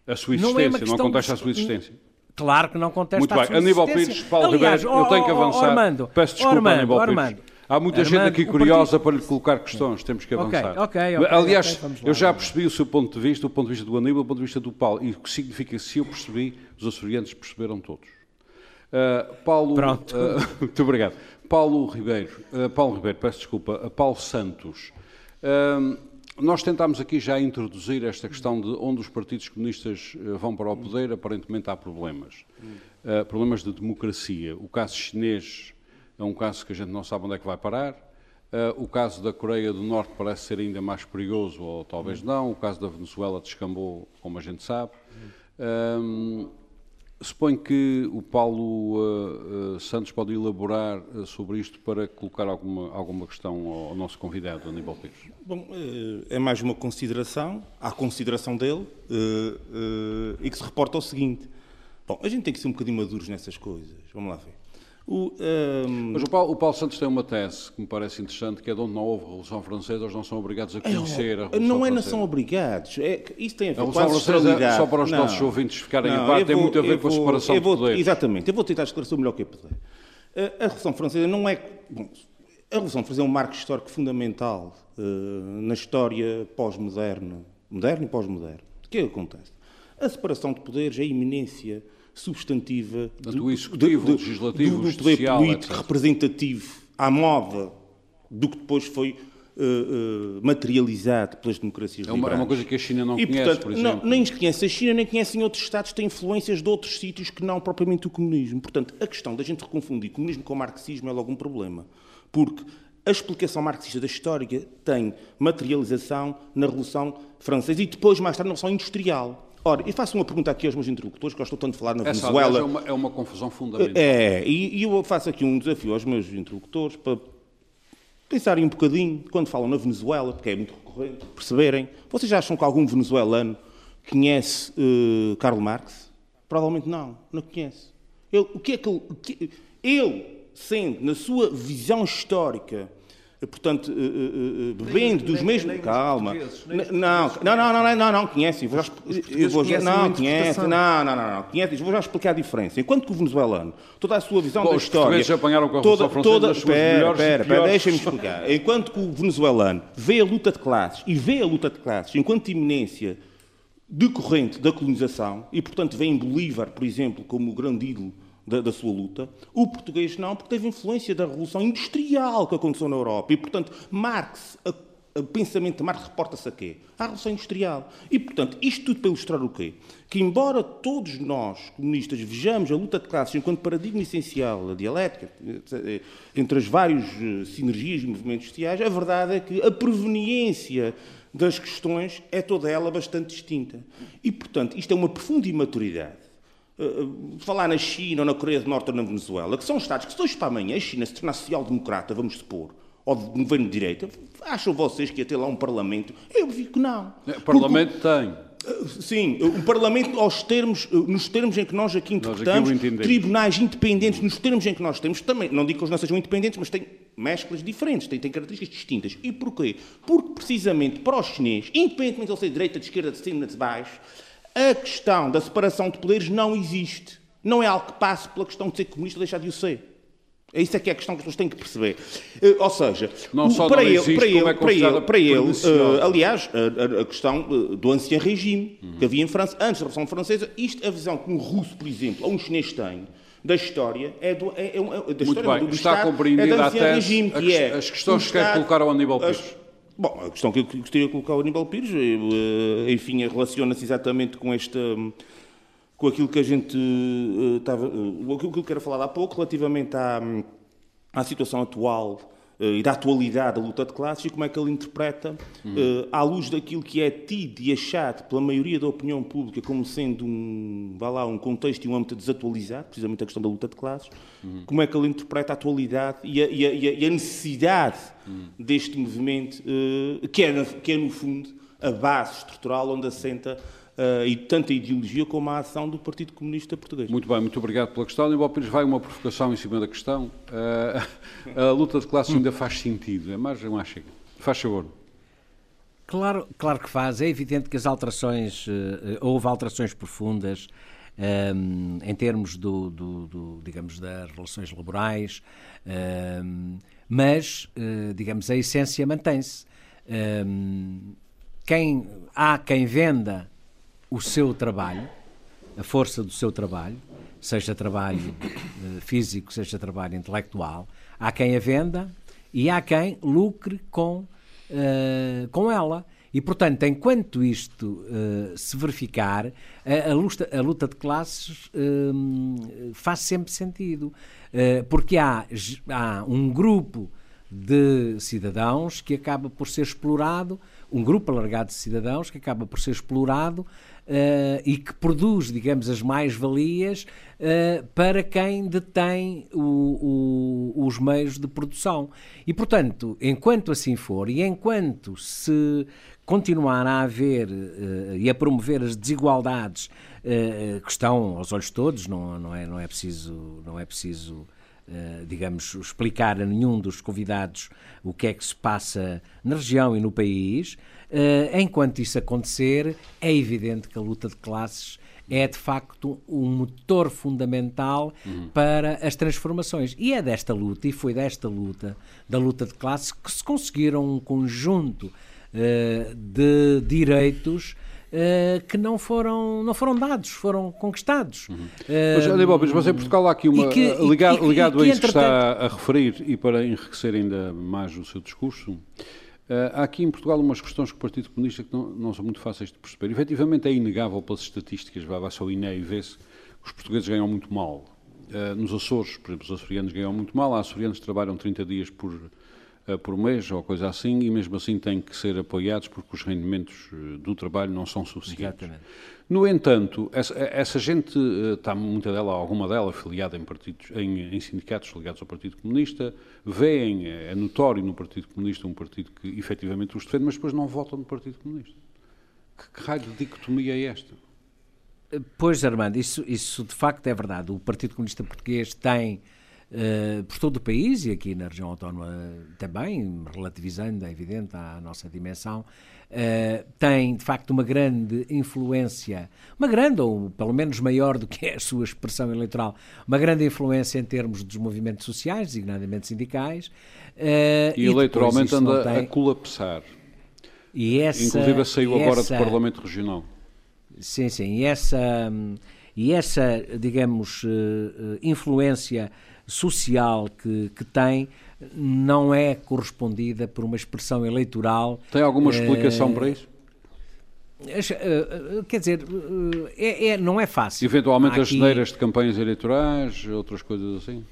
Speaker 2: a sua existência, não, é não contesta de... a sua existência.
Speaker 3: Claro que não contesta
Speaker 2: Muito
Speaker 3: a
Speaker 2: bem. Aníbal Pires, Paulo Aliás, Ribeiro, eu tenho que avançar. Armando, Peço desculpa, Armando, Aníbal Armando, Pires. Há muita Armando, gente aqui curiosa partido... para lhe colocar questões, temos que avançar.
Speaker 3: Okay, okay,
Speaker 2: Aliás,
Speaker 3: okay,
Speaker 2: eu já percebi o seu ponto de vista, o ponto de vista do Aníbal, o ponto de vista do Paulo, e o que significa se eu percebi, os açorianos perceberam todos. Uh, Paulo,
Speaker 3: Pronto. Uh,
Speaker 2: muito obrigado. Paulo Ribeiro, uh, Paulo Ribeiro, peço desculpa, Paulo Santos. nós tentámos aqui já introduzir esta questão de onde os partidos comunistas vão para o poder, aparentemente há problemas. problemas de democracia. O caso chinês é um caso que a gente não sabe onde é que vai parar. Uh, o caso da Coreia do Norte parece ser ainda mais perigoso, ou talvez não. O caso da Venezuela descambou, como a gente sabe. Um, suponho que o Paulo uh, uh, Santos pode elaborar sobre isto para colocar alguma, alguma questão ao, ao nosso convidado, Aníbal Pires.
Speaker 4: Bom, é mais uma consideração, à consideração dele, e que se reporta ao seguinte. Bom, a gente tem que ser um bocadinho maduros nessas coisas. Vamos lá ver.
Speaker 2: O, um... Ehm, Mas o Paulo, o Paulo, Santos tem uma tese que me parece interessante, que é de onde não houve Revolução Francesa, eles não são obrigados a conhecer a Revolução
Speaker 4: Não
Speaker 2: é,
Speaker 4: não são obrigados. É, isso tem a ver a
Speaker 2: com a Francesa, só para os não, nossos ouvintes ficarem não, a par, tem muito a ver com a separação
Speaker 4: vou,
Speaker 2: de poderes.
Speaker 4: Exatamente. Eu vou tentar esclarecer o melhor que eu puder. A, a Revolução Francesa não é... Bom, a Revolução Francesa é um marco histórico fundamental uh, na história pós-moderna, moderno e pós-moderno. O que é que acontece? A separação de poderes, a iminência substantiva
Speaker 2: do, executivo, do, legislativo,
Speaker 4: do, do poder social, político etc. representativo à moda do que depois foi uh, uh, materializado pelas democracias
Speaker 2: é
Speaker 4: uma, liberais.
Speaker 2: É uma coisa que a China não e, conhece, portanto, por exemplo.
Speaker 4: Não, nem conhece a China, nem conhecem outros Estados que têm influências de outros sítios que não propriamente o comunismo. Portanto, a questão da gente confundir comunismo com marxismo é logo um problema. Porque a explicação marxista da história tem materialização na Revolução Francesa e depois, mais tarde, na Revolução Industrial. Ora, e faço uma pergunta aqui aos meus interlocutores, que gostam tanto de falar na Essa, Venezuela.
Speaker 2: É uma, é uma confusão fundamental.
Speaker 4: É, e, e, eu faço aqui um desafio aos meus interlocutores para pensarem um bocadinho, quando falam na Venezuela, porque é muito recorrente, perceberem. Vocês já acham que algum venezuelano conhece uh, Karl Marx? Provavelmente não, não conhece. Ele, o que é que ele, que, ele, sendo na sua visão histórica, portanto, uh, uh, bebendo dos mesmos. Calma. Não, não, não, não, não, não, conhece. Vou já, eu vou já, não, conhece. Não, não, não, não, conhece. Vou já explicar a diferença. Enquanto que o venezuelano, toda a sua visão da história.
Speaker 2: Os apanharam com a toda, toda,
Speaker 4: espera, espera, espera, deixa-me explicar. Enquanto que o venezuelano vê a luta de classes e vê a luta de classes enquanto iminência decorrente da colonização e, portanto, vê em Bolívar, por exemplo, como o grande ídolo da, da, sua luta. O português não, porque teve influência da Revolução Industrial que aconteceu na Europa. E, portanto, Marx, o pensamento de Marx reporta-se a quê? À Revolução Industrial. E, portanto, isto tudo para ilustrar o quê? Que, embora todos nós, comunistas, vejamos a luta de classes enquanto paradigma essencial, a dialética, entre as várias eh, sinergias e movimentos sociais, a verdade é que a proveniência das questões é toda ela bastante distinta. E, portanto, isto é uma profunda imaturidade eh, eh, falar na China ou na Coreia do Norte ou na Venezuela, que são Estados que se hoje para amanhã a China se tornar social-democrata, vamos supor, ou de governo de direita, acham vocês que ia ter lá um Parlamento? Eu vi que não.
Speaker 2: O Parlamento Porque, tem.
Speaker 4: Sim, o Parlamento, aos termos, nos termos em que nós aqui interpretamos, nós aqui tribunais independentes, nos termos em que nós temos, também, não digo que os não sejam independentes, mas têm mesclas diferentes, têm, têm características distintas. E porquê? Porque, precisamente, para os chineses, independentemente de ele ser de direita, de esquerda, de cima, de baixo, a questão da separação de poderes não existe. Não é algo que passe pela questão de ser comunista ou deixar de o ser. É isso é que é a questão que as pessoas têm que perceber. Uh, ou seja,
Speaker 2: não para, ele, existe,
Speaker 4: para, ele,
Speaker 2: é
Speaker 4: para ele, para ele, uh, aliás, a, a questão uh, do ancião regime uhum. que havia em França, antes da Revolução Francesa, isto, a visão que um russo, por exemplo, ou um chinês tem, da história é do, é, é, é da
Speaker 2: Muito
Speaker 4: história
Speaker 2: bem,
Speaker 4: do
Speaker 2: está
Speaker 4: Estado,
Speaker 2: compreendida
Speaker 4: é do
Speaker 2: até
Speaker 4: regime, que é
Speaker 2: as questões que quer colocar ao Aníbal Pires. As,
Speaker 4: bom, a questão que eu gostaria de colocar ao Aníbal Pires, enfim, relaciona-se exatamente com esta com aquilo que a gente estava, uh, aquilo que eu quero falar há pouco, relativamente à, à situação atual e da atualidade da luta de classes e como é que ele interpreta, uhum. uh, à luz daquilo que é tido e achado pela maioria da opinião pública como sendo um, vá lá, um contexto e um âmbito desatualizado, precisamente a questão da luta de classes, uhum. como é que ele interpreta a atualidade e a, e a, e a necessidade uhum. deste movimento, uh, que, é, que é, no fundo, a base estrutural onde assenta uh, e tanto a ideologia como a ação do Partido Comunista Português.
Speaker 2: Muito bem, muito obrigado pela questão. Embora Pires vai uma provocação em cima da questão. Uh, a luta de classes ainda faz sentido, é mais uma chega. Faz favor.
Speaker 3: Claro, claro que faz. É evidente que as alterações, uh, houve alterações profundas um, em termos do, do, do, digamos, das relações laborais, um, mas, uh, digamos, a essência mantém-se. Um, quem, há quem venda o seu trabalho, a força do seu trabalho, seja trabalho uh, físico, seja trabalho intelectual, há quem a venda e há quem lucre com, uh, com ela. E, portanto, enquanto isto uh, se verificar, a, a, luta, a, luta, de classes faz sempre sentido. porque há, há um grupo de cidadãos que acaba por ser explorado, um grupo alargado de cidadãos que acaba por ser explorado uh, e que produz, digamos, as mais-valias uh, para quem detém o, o, os meios de produção. E, portanto, enquanto assim for e enquanto se continuar a haver uh, e a promover as desigualdades que estão aos olhos todos, não, não, é, não é preciso. Não é preciso digamos, explicar a nenhum dos convidados o que é que se passa na região e no país, Uh, enquanto isso acontecer, é evidente que a luta de classes é de facto um motor fundamental uhum. para as transformações. E é desta luta, e foi desta luta, da luta de classes, que se conseguiram um conjunto uh, de direitos. Uh, que não foram, não foram dados, foram conquistados. Uhum.
Speaker 2: Uh, mas, mas em Portugal há aqui uma. Que, ligado, ligado a isso que está a referir e para enriquecer ainda mais o seu discurso, Uh, há aqui em Portugal umas questões com o Partido Comunista que não, não, são muito fáceis de perceber. Efetivamente é inegável pelas estatísticas, vai, vai só o INE e vê-se que os portugueses ganham muito mal. Uh, nos Açores, por exemplo, os açorianos ganham muito mal, há açorianos que trabalham 30 dias por, por mês ou coisa assim, e mesmo assim têm que ser apoiados porque os rendimentos do trabalho não são suficientes. Exatamente. No entanto, essa, essa gente, eh, está muita dela, alguma dela, afiliada em, partidos, em, em sindicatos ligados ao Partido Comunista, veem, é, é notório no Partido Comunista um partido que efetivamente os defende, mas depois não votam no Partido Comunista. Que, que raio de dicotomia é esta?
Speaker 3: Pois, Armando, isso, isso de facto é verdade. O Partido Comunista Português tem, uh, por todo o país e aqui na região autónoma também, relativizando, é evidente, a nossa dimensão, Uh, tem de facto uma grande influência, uma grande, ou pelo menos maior do que é a sua expressão eleitoral, uma grande influência em termos dos movimentos sociais, designadamente sindicais.
Speaker 2: Uh, e, e eleitoralmente anda tem... a colapsar. E essa, Inclusive saiu essa... agora do Parlamento Regional.
Speaker 3: Sim, sim. E essa, e essa digamos, influência social que, que tem não é correspondida por uma expressão eleitoral.
Speaker 2: Tem alguma explicação uh, para isso?
Speaker 3: Uh, quer dizer, é, é, não é fácil.
Speaker 2: Eventualmente as geneiras de campanhas eleitorais, outras coisas assim?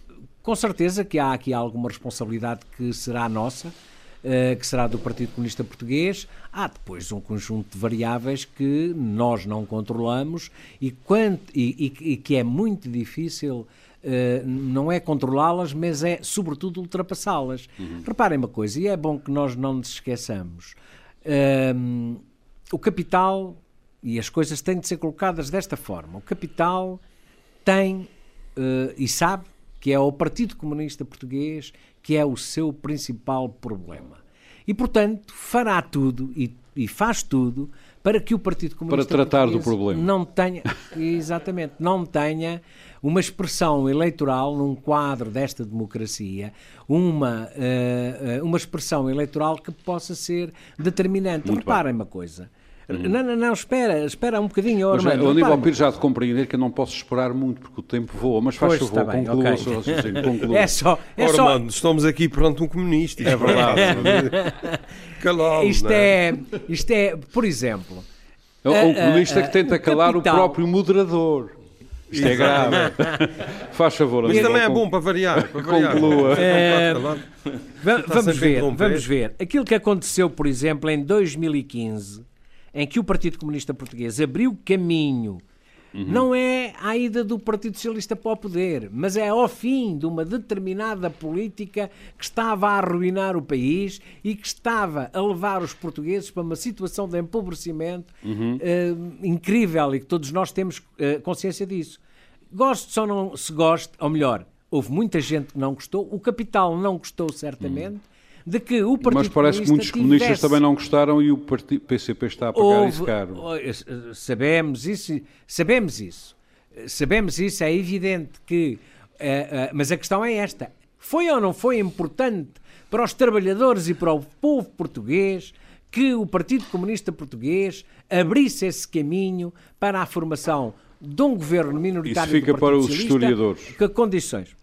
Speaker 3: Com certeza que há aqui alguma responsabilidade que será nossa, que será do Partido Comunista Português. Há depois um conjunto de variáveis que nós não controlamos e, quanto, e, e, e que é muito difícil Uh, não é controlá-las, mas é, sobretudo, ultrapassá-las. Uhum. Reparem uma coisa, e é bom que nós não nos esqueçamos: uh, o capital e as coisas têm de ser colocadas desta forma. O capital tem uh, e sabe que é o Partido Comunista Português que é o seu principal problema. E, portanto, fará tudo e, e faz tudo para que o Partido Comunista
Speaker 2: para tratar do problema.
Speaker 3: não tenha exatamente não tenha uma expressão eleitoral num quadro desta democracia uma uh, uma expressão eleitoral que possa ser determinante. Muito reparem bem. uma coisa Hum. Não, não, não, espera, espera um bocadinho,
Speaker 2: mas, Armando. O Aníbal Pires já de compreender que eu não posso esperar muito porque o tempo voa, mas faz favor, bem, conclua okay. o seu. Conclua.
Speaker 3: É só. É
Speaker 6: Ora, só... estamos aqui perante um comunista.
Speaker 2: É verdade.
Speaker 3: Calado, isto, é? é, isto é, por exemplo.
Speaker 2: É um comunista que tenta calar capital. o próprio moderador. Isto é grave. Faz favor.
Speaker 6: Mas também é bom para variar. Para.
Speaker 2: Conclua. É,
Speaker 3: vamos ver, vamos ver. Aquilo que aconteceu, por exemplo, em 2015 em que o Partido Comunista Português abriu caminho Uhum. Não é a ida do Partido Socialista para o poder, mas é ao fim de uma determinada política que estava a arruinar o país e que estava a levar os portugueses para uma situação de empobrecimento uhum. uh, incrível e que todos nós temos uh, consciência disso. Gosto ou não se goste, ou melhor, houve muita gente que não gostou, o capital não gostou certamente. Uhum de que o Partido
Speaker 2: Mas parece que muitos comunistas tivesse... também não gostaram e o Partido PCP está a pagar Houve... isso caro.
Speaker 3: Sabemos isso, sabemos isso. Sabemos isso, é evidente que... Uh, uh, mas a questão é esta. Foi ou não foi importante para os trabalhadores e para o povo português que o Partido Comunista Português abrisse esse caminho para a formação de um governo minoritário
Speaker 2: Isso fica para os historiadores.
Speaker 3: Que condições?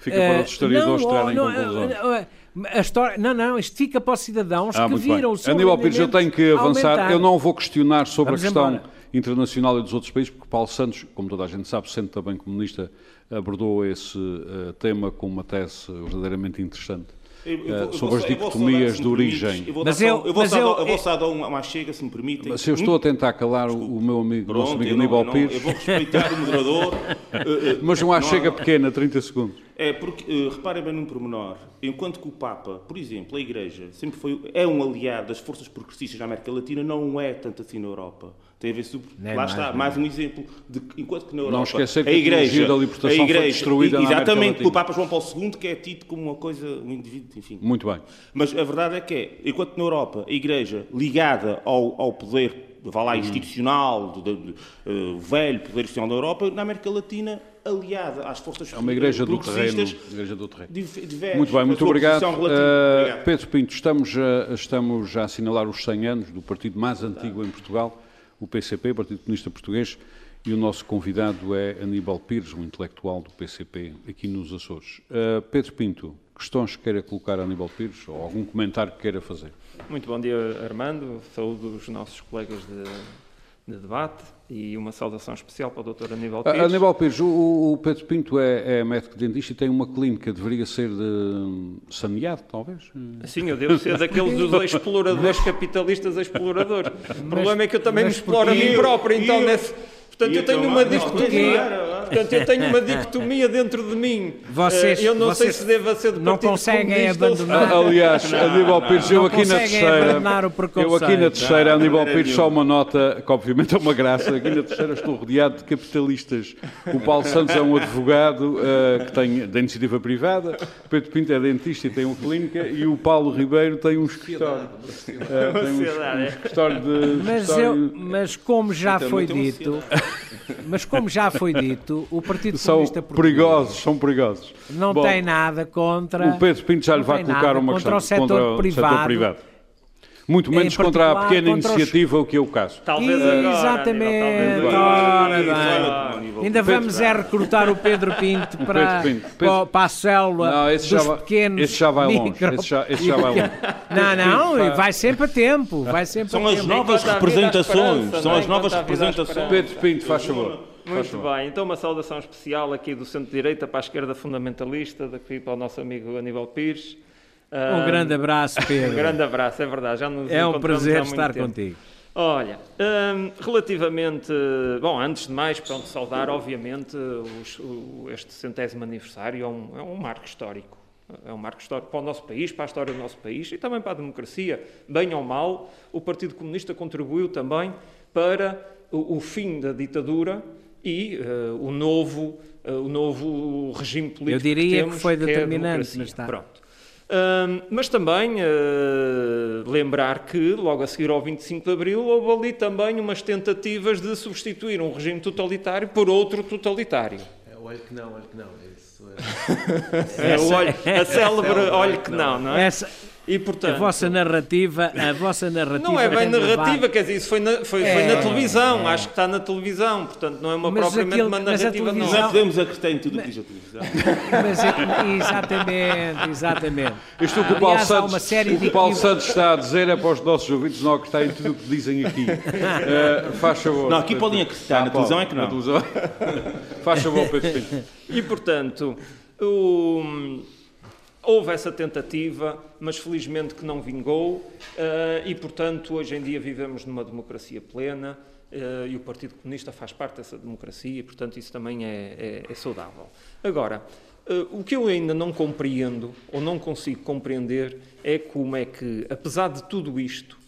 Speaker 2: Fica para os historiadores uh, não, trarem conclusões.
Speaker 3: A história, não, não, isto fica para os cidadãos ah, que viram o seu
Speaker 2: Aníbal Pires, eu tenho que avançar. Aumentar. Eu não vou questionar sobre Vamos a questão embora. internacional e dos outros países, porque Paulo Santos, como toda a gente sabe, sendo também comunista, abordou esse uh, tema com uma tese verdadeiramente interessante. Eu, eu, sobre as dicotomias de origem.
Speaker 4: mas eu, vou só dar uma chega, se me permitem.
Speaker 2: Mas se eu estou a tentar calar o, meu amigo, nosso amigo Aníbal Pires...
Speaker 4: Eu vou respeitar o moderador.
Speaker 2: Eh, eh, mas uma chega pequena, 30 segundos.
Speaker 4: É, porque, reparem bem num pormenor, enquanto que o Papa, por exemplo, a Igreja, sempre foi, é um aliado das forças progressistas na América Latina, não é tanto assim na Europa. Tem a ver sobre. lá mais, está, mais um exemplo de que, enquanto que na Europa.
Speaker 2: Não esquecer que a Igreja, a libertação a igreja, foi destruída
Speaker 4: Exatamente, pelo Papa João Paulo II, que é tido como uma coisa, um indivíduo, enfim.
Speaker 2: Muito bem.
Speaker 4: Mas a verdade é que é, enquanto na Europa a Igreja ligada ao, ao poder, vá lá, uhum. institucional, do, do, do uh, velho poder institucional da Europa, na América Latina aliada às forças
Speaker 2: É uma igreja do terreno. Igreja do terreno. muito bem, muito obrigado. Uh, obrigado. Pedro Pinto, estamos a, estamos a assinalar os 100 anos do partido mais antigo em Portugal o PCP, o Partido Comunista Português, e o nosso convidado é Aníbal Pires, um intelectual do PCP aqui nos Açores. Uh, Pedro Pinto, questões que queira colocar a Aníbal Pires ou algum comentário que queira fazer?
Speaker 7: Muito bom dia, Armando. Saúdo os nossos colegas de, de debate e uma saudação especial para o Dr. Aníbal Pires.
Speaker 2: Aníbal Pires, o, o Pedro Pinto é, é, médico dentista e tem uma clínica, deveria ser de saneado, talvez?
Speaker 7: Sim, eu devo ser daqueles dos exploradores capitalistas exploradores. O problema é que eu também me exploro a mim próprio, então nesse... Portanto, eu tenho uma dicotomia. Portanto, eu tenho uma dicotomia dentro de mim. Vocês, eu não sei se deva ser do
Speaker 3: não conseguem abandonar.
Speaker 2: Aliás, Aníbal Pires, eu aqui na terceira. Eu aqui na terceira, Aníbal Pires, só uma nota, que obviamente é uma graça. Aqui na terceira estou rodeado de capitalistas. O Paulo Santos é um advogado uh, que tem da iniciativa privada, o Pedro Pinto é dentista e tem uma clínica, e o Paulo Ribeiro tem um escritório. Uh, tem um, um escritório de.
Speaker 3: Mas, eu, mas como já foi dito. Mas como já foi dito, o Partido
Speaker 2: são
Speaker 3: Comunista
Speaker 2: Português... perigosos, são perigosos.
Speaker 3: Não Bom, tem nada contra...
Speaker 2: O Pedro Pinto já lhe vai colocar uma
Speaker 3: contra
Speaker 2: questão...
Speaker 3: O contra o setor privado.
Speaker 2: Muito menos contra a pequena iniciativa, os... o que é o caso.
Speaker 3: Talvez Exatamente. Ora bem. Ainda vamos é recrutar o Pedro Pinto para, Pedro Pinto. Pedro... para a célula não, esse dos já pequenos
Speaker 2: Esse já vai longe. Esse já, esse já vai longe.
Speaker 3: Não, não, vai sempre a tempo. Vai sempre
Speaker 4: são as novas representações. São as novas representações.
Speaker 2: Pedro Pinto, faz favor.
Speaker 7: Muito bem, então uma saudação especial aqui do centro-direita para a esquerda fundamentalista, daqui para o nosso amigo Aníbal Pires.
Speaker 3: Um, um grande abraço, Pedro.
Speaker 7: um grande abraço, é verdade. Já nos
Speaker 3: é um prazer estar tempo. contigo.
Speaker 7: Olha, um, relativamente. Bom, antes de mais, pronto, saudar, obviamente, os, o, este centésimo aniversário é um, é um marco histórico. É um marco histórico para o nosso país, para a história do nosso país e também para a democracia. Bem ou mal, o Partido Comunista contribuiu também para o, o fim da ditadura e uh, o novo uh, o novo regime político
Speaker 3: Eu diria
Speaker 7: que, temos,
Speaker 3: que foi
Speaker 7: que é
Speaker 3: determinante, mas está.
Speaker 7: Pronto. Uh, mas também uh, lembrar que, logo a seguir ao 25 de Abril, houve ali também umas tentativas de substituir um regime totalitário por outro totalitário.
Speaker 5: É, olho que não, olho que não. Isso
Speaker 7: é... é o olho, a célebre olho que não, não é?
Speaker 3: Essa, e, portanto, a vossa narrativa, a vossa narrativa
Speaker 7: não é bem narrativa, quer dizer, isso foi na, foi, é, foi na televisão, é. acho que está na televisão, portanto não é uma mas propriamente aquilo, uma narrativa.
Speaker 4: Mas não. não podemos acreditar em tudo o que diz a televisão.
Speaker 3: Mas, é exatamente, exatamente.
Speaker 2: Isto que o Paulo, Aliás, Santos, o que o Paulo Santos está a dizer é para os nossos ouvintes não acreditarem em tudo o que dizem aqui. Uh, faz favor.
Speaker 4: Não, aqui podem acreditar, ah, na televisão é que não. Na televisão.
Speaker 2: faz favor, Pedro
Speaker 7: E portanto, o Houve essa tentativa, mas felizmente que não vingou, uh, e portanto hoje em dia vivemos numa democracia plena uh, e o Partido Comunista faz parte dessa democracia e portanto isso também é, é, é saudável. Agora, uh, o que eu ainda não compreendo ou não consigo compreender é como é que, apesar de tudo isto,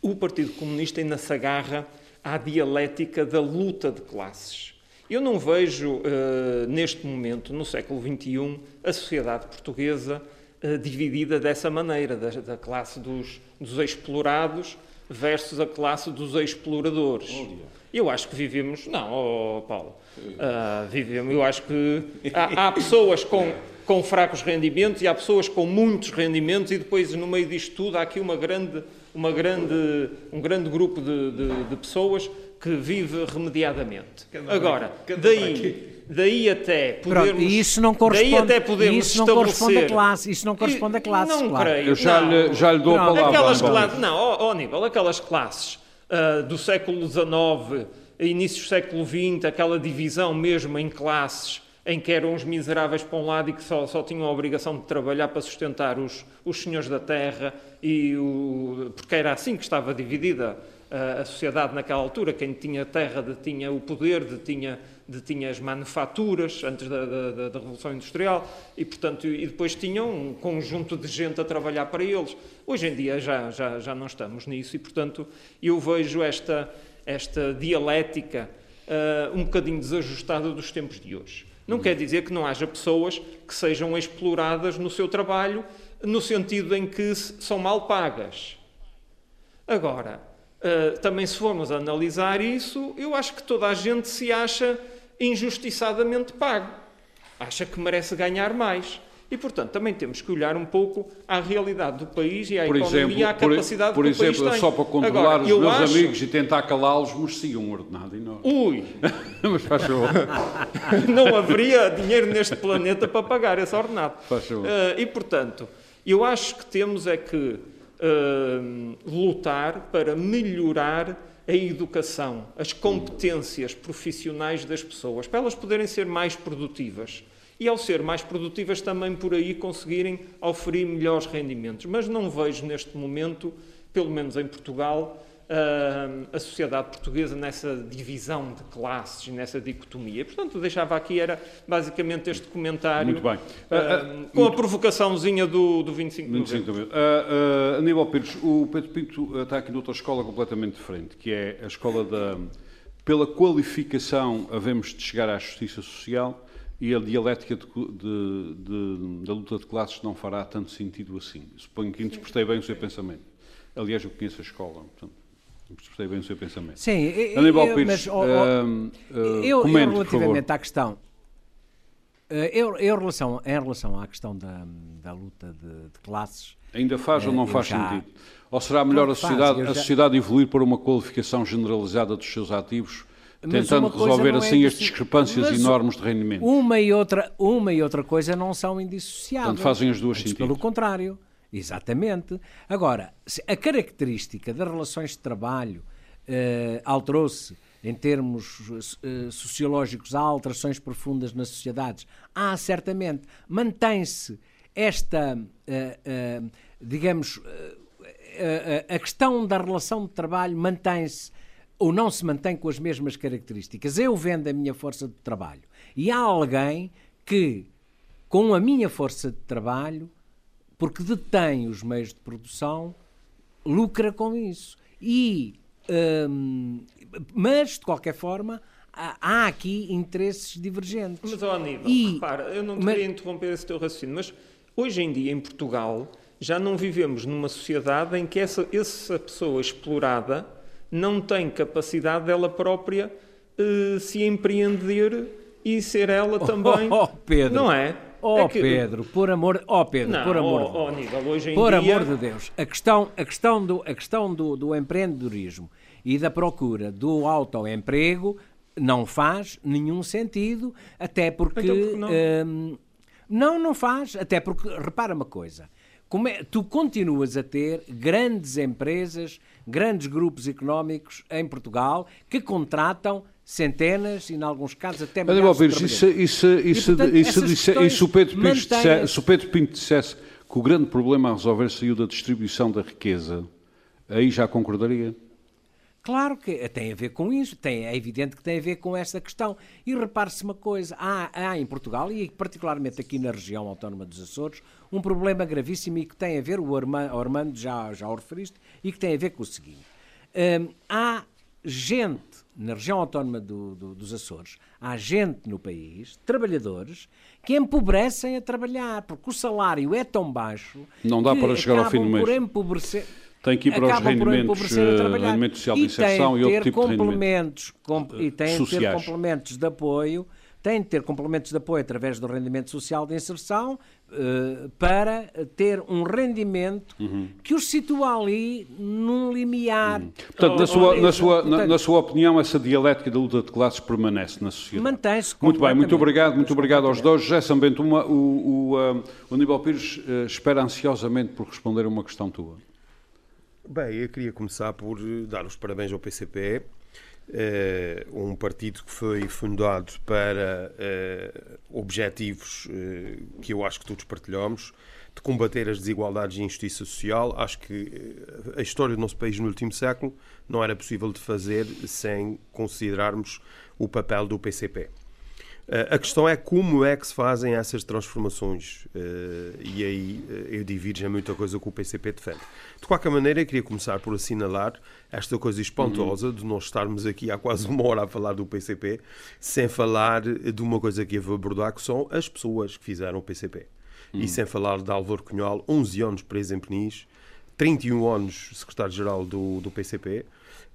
Speaker 7: o Partido Comunista ainda se agarra à dialética da luta de classes. Eu não vejo, uh, neste momento, no século XXI, a sociedade portuguesa uh, dividida dessa maneira, da, da classe dos, dos, explorados versus a classe dos exploradores. Eu acho que vivemos. Não, oh, Paulo. Uh, vivemos, eu acho que há, há pessoas com, com fracos rendimentos e há pessoas com muitos rendimentos, e depois, no meio disto tudo, há aqui uma grande, uma grande, um grande grupo de, de, de pessoas que vive remediadamente. Agora, daí, daí até podermos...
Speaker 3: Pronto, e isso não corresponde, daí até podermos isso não corresponde a classe, isso não corresponde a classe,
Speaker 7: Não
Speaker 3: claro.
Speaker 7: creio,
Speaker 2: Eu já,
Speaker 7: não.
Speaker 2: Lhe, já lhe dou Pronto. a palavra.
Speaker 7: Aquelas classes, não, ó, nível, aquelas classes uh, do século XIX, início do século XX, aquela divisão mesmo em classes, em que eram os miseráveis para um lado e que só, só tinham a obrigação de trabalhar para sustentar os, os senhores da terra, e o, porque era assim que estava dividida a sociedade naquela altura, quem tinha terra detinha o poder, detinha, detinha as manufaturas antes da, da, da, Revolução Industrial e, portanto, e depois tinham um conjunto de gente a trabalhar para eles. Hoje em dia já, já, já não estamos nisso e, portanto, eu vejo esta, esta dialética uh, um bocadinho desajustada dos tempos de hoje. Não quer dizer que não haja pessoas que sejam exploradas no seu trabalho, no sentido em que são mal pagas. Agora, Uh, também, se formos analisar isso, eu acho que toda a gente se acha injustiçadamente pago. Acha que merece ganhar mais. E, portanto, também temos que olhar um pouco à realidade do país e à por economia exemplo, e à capacidade
Speaker 2: por, por
Speaker 7: que o
Speaker 2: exemplo,
Speaker 7: país tem.
Speaker 2: só para controlar Agora, os meus acho... amigos e tentar calá-los, mereciam um ordenado enorme.
Speaker 7: Ui!
Speaker 2: Mas faz favor.
Speaker 7: Não haveria dinheiro neste planeta para pagar esse ordenado.
Speaker 2: Faz favor.
Speaker 7: Uh, e, portanto, eu acho que temos é que uh, lutar para melhorar a educação, as competências profissionais das pessoas, para elas poderem ser mais produtivas. E ao ser mais produtivas também por aí conseguirem oferir melhores rendimentos. Mas não vejo neste momento, pelo menos em Portugal, a sociedade portuguesa nessa divisão de classes, nessa dicotomia. Portanto, deixava aqui, era basicamente este comentário.
Speaker 2: Muito bem.
Speaker 7: Uh, uh, com a provocaçãozinha do, do 25 de 25
Speaker 2: novembro. Uh, Aníbal Pires, o Pedro Pinto está aqui noutra escola completamente diferente, que é a escola da... Pela qualificação, havemos de chegar à justiça social e a dialética de, de, de, da luta de classes não fará tanto sentido assim. Suponho que interpretei bem o seu pensamento. Aliás, eu conheço a escola, portanto, Percebi bem o seu pensamento.
Speaker 3: Sim, Aníbal Pires, mas, oh, oh, uh, eu, comente, eu relativamente à questão, eh, eu, eu relação, em relação à questão da, da luta de, de classes.
Speaker 2: Ainda faz uh, ou não faz já, sentido? Ou será melhor a sociedade, faz, a sociedade evoluir para uma qualificação generalizada dos seus ativos, tentando resolver é assim as discrepâncias enormes de rendimento?
Speaker 3: Uma e, outra, uma e outra coisa não são indissociáveis.
Speaker 2: Portanto, fazem as duas
Speaker 3: sentido. Pelo contrário. Exatamente. Agora, a característica das relações de trabalho uh, alterou-se em termos uh, sociológicos, há alterações profundas nas sociedades. Há, certamente. Mantém-se esta, uh, digamos, a questão da relação de trabalho mantém-se ou não se mantém com as mesmas características. Eu vendo a minha força de trabalho e há alguém que, com a minha força de trabalho, porque detém os meios de produção, lucra com isso. E hum, mas, de qualquer forma, há aqui interesses divergentes.
Speaker 7: Mas, ó Aníbal, e, repara, eu não te mas, queria interromper esse teu raciocínio, mas hoje em dia, em Portugal, já não vivemos numa sociedade em que essa, essa pessoa explorada não tem capacidade dela própria uh, se empreender e ser ela também.
Speaker 3: Oh, oh Pedro.
Speaker 7: Não é?
Speaker 3: Oh é que... Pedro, por amor, oh Pedro,
Speaker 7: não,
Speaker 3: por amor,
Speaker 7: oh, oh, Aníbal, hoje em
Speaker 3: por
Speaker 7: dia...
Speaker 3: amor de Deus, a questão, a questão do, a questão do, do empreendedorismo e da procura do autoemprego não faz nenhum sentido, até porque então, porque não? Hum, não, não faz, até porque repara uma coisa, como é, tu continuas a ter grandes empresas, grandes grupos económicos em Portugal que contratam centenas e, em alguns casos, até milhares
Speaker 2: Mas, de isso, isso, isso, e, portanto, isso, disse, se o Pedro, Pinto dissesse, se o Pedro Pinto dissesse que o grande problema a resolver saiu da distribuição da riqueza, aí já concordaria?
Speaker 3: Claro que tem a ver com isso, tem, é evidente que tem a ver com esta questão. E repare-se uma coisa: há, há, em Portugal, e particularmente aqui na região autónoma dos Açores, um problema gravíssimo e que tem a ver, o Armando já, já o referiste, e que tem a ver com o seguinte: hum, há gente na região autónoma do, do, dos Açores, há gente no país, trabalhadores, que empobrecem a trabalhar, porque o salário é tão baixo.
Speaker 2: Não dá para chegar ao fim do mês.
Speaker 3: Por empobrecer,
Speaker 2: tem que ir para os rendimentos, uh, rendimento social de inserção e, outro tipo de rendimentos.
Speaker 3: Com, e tem de ter complementos de apoio, tem de ter complementos de apoio através do rendimento social de inserção uh, para ter um rendimento uhum. que os situa ali num limiar. Uhum.
Speaker 2: Portanto, na sua, na, sua, na, na, sua opinião, essa dialética da luta de classes permanece na sociedade?
Speaker 3: Mantém-se
Speaker 2: Muito bem, muito obrigado, muito obrigado aos dois. José Sambento, uma, o, o, uh, o Aníbal Pires uh, espera ansiosamente por responder a uma questão tua.
Speaker 6: Bem, eu queria começar por dar os parabéns ao PCP, eh, um partido que foi fundado para eh, objetivos eh, que eu acho que todos partilhamos, de combater as desigualdades e a injustiça social. Acho que a história do nosso país no último século não era possível de fazer sem considerarmos o papel do PCP. Eh, a questão é como é que se fazem essas transformações. Eh, e aí eh, eu divido já muita coisa que o PCP defende. De qualquer maneira, eu queria começar por assinalar esta coisa espantosa de nós estarmos aqui há quase uma hora a falar do PCP, sem falar de uma coisa que eu vou abordar, que são as pessoas que fizeram o PCP. E uhum. sem falar de Álvaro Cunhal, 11 anos preso em Peniche, 31 anos secretário-geral do, do PCP,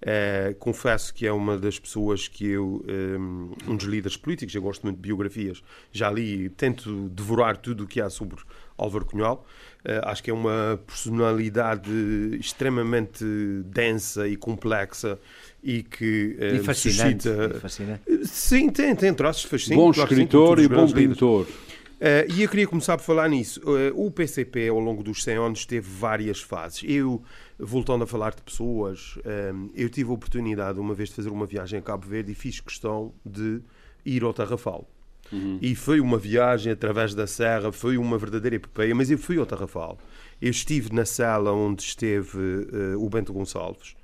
Speaker 6: Uh, confesso que é uma das pessoas que eu, um, ehm, um, dos líderes políticos, eu gosto muito de biografias, já li, tento devorar tudo o que há sobre Álvaro Cunhal. Uh, acho que é uma personalidade extremamente densa e complexa e que
Speaker 3: uh, e fascinante, suscita... E fascinante.
Speaker 6: Sim, tem, tem traços fascinantes.
Speaker 2: Bom escritor e bom pintor.
Speaker 6: Uh, e eu queria começar por falar nisso. Uh, o PCP, ao longo dos 100 anos, teve várias fases. Eu voltando a falar de pessoas, um, eu tive a oportunidade uma vez de fazer uma viagem a Cabo Verde e fiz questão de ir ao Tarrafal. Uhum. E foi uma viagem através da serra, foi uma verdadeira epopeia, mas eu fui ao Tarrafal. Eu estive na sala onde esteve uh, o Bento Gonçalves,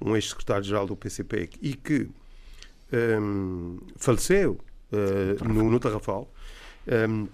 Speaker 6: um ex-secretário-geral do PCP, e que um, faleceu uh, no, no Tarrafal. Um,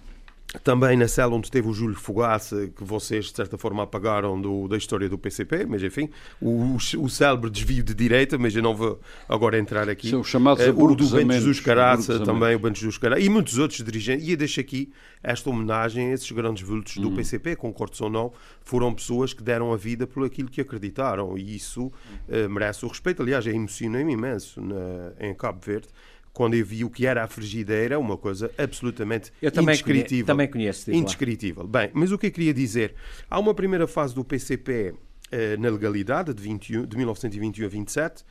Speaker 6: também na cela onde teve o Júlio Fogaça, que vocês de certa forma apagaram do, da história do PCP, mas enfim, o, o célebre desvio de direita, mas eu não vou agora entrar aqui.
Speaker 2: São chamados uh,
Speaker 6: o do Bento Jesus Caraça, também o Bento Jesus Caraça, e muitos outros dirigentes. E eu deixo aqui esta homenagem a esses grandes vultos do PCP, uhum. concordo ou não, foram pessoas que deram a vida por aquilo que acreditaram, e isso uh, merece o respeito. Aliás, é emocionante imenso na, em Cabo Verde quando eu vi o que era a frigideira, uma coisa absolutamente eu também indescritível.
Speaker 3: também conheço.
Speaker 6: Indescritível. Bem, mas o que eu queria dizer? Há uma primeira fase do PCP eh, na legalidade, de, 21, de 1921 a 27.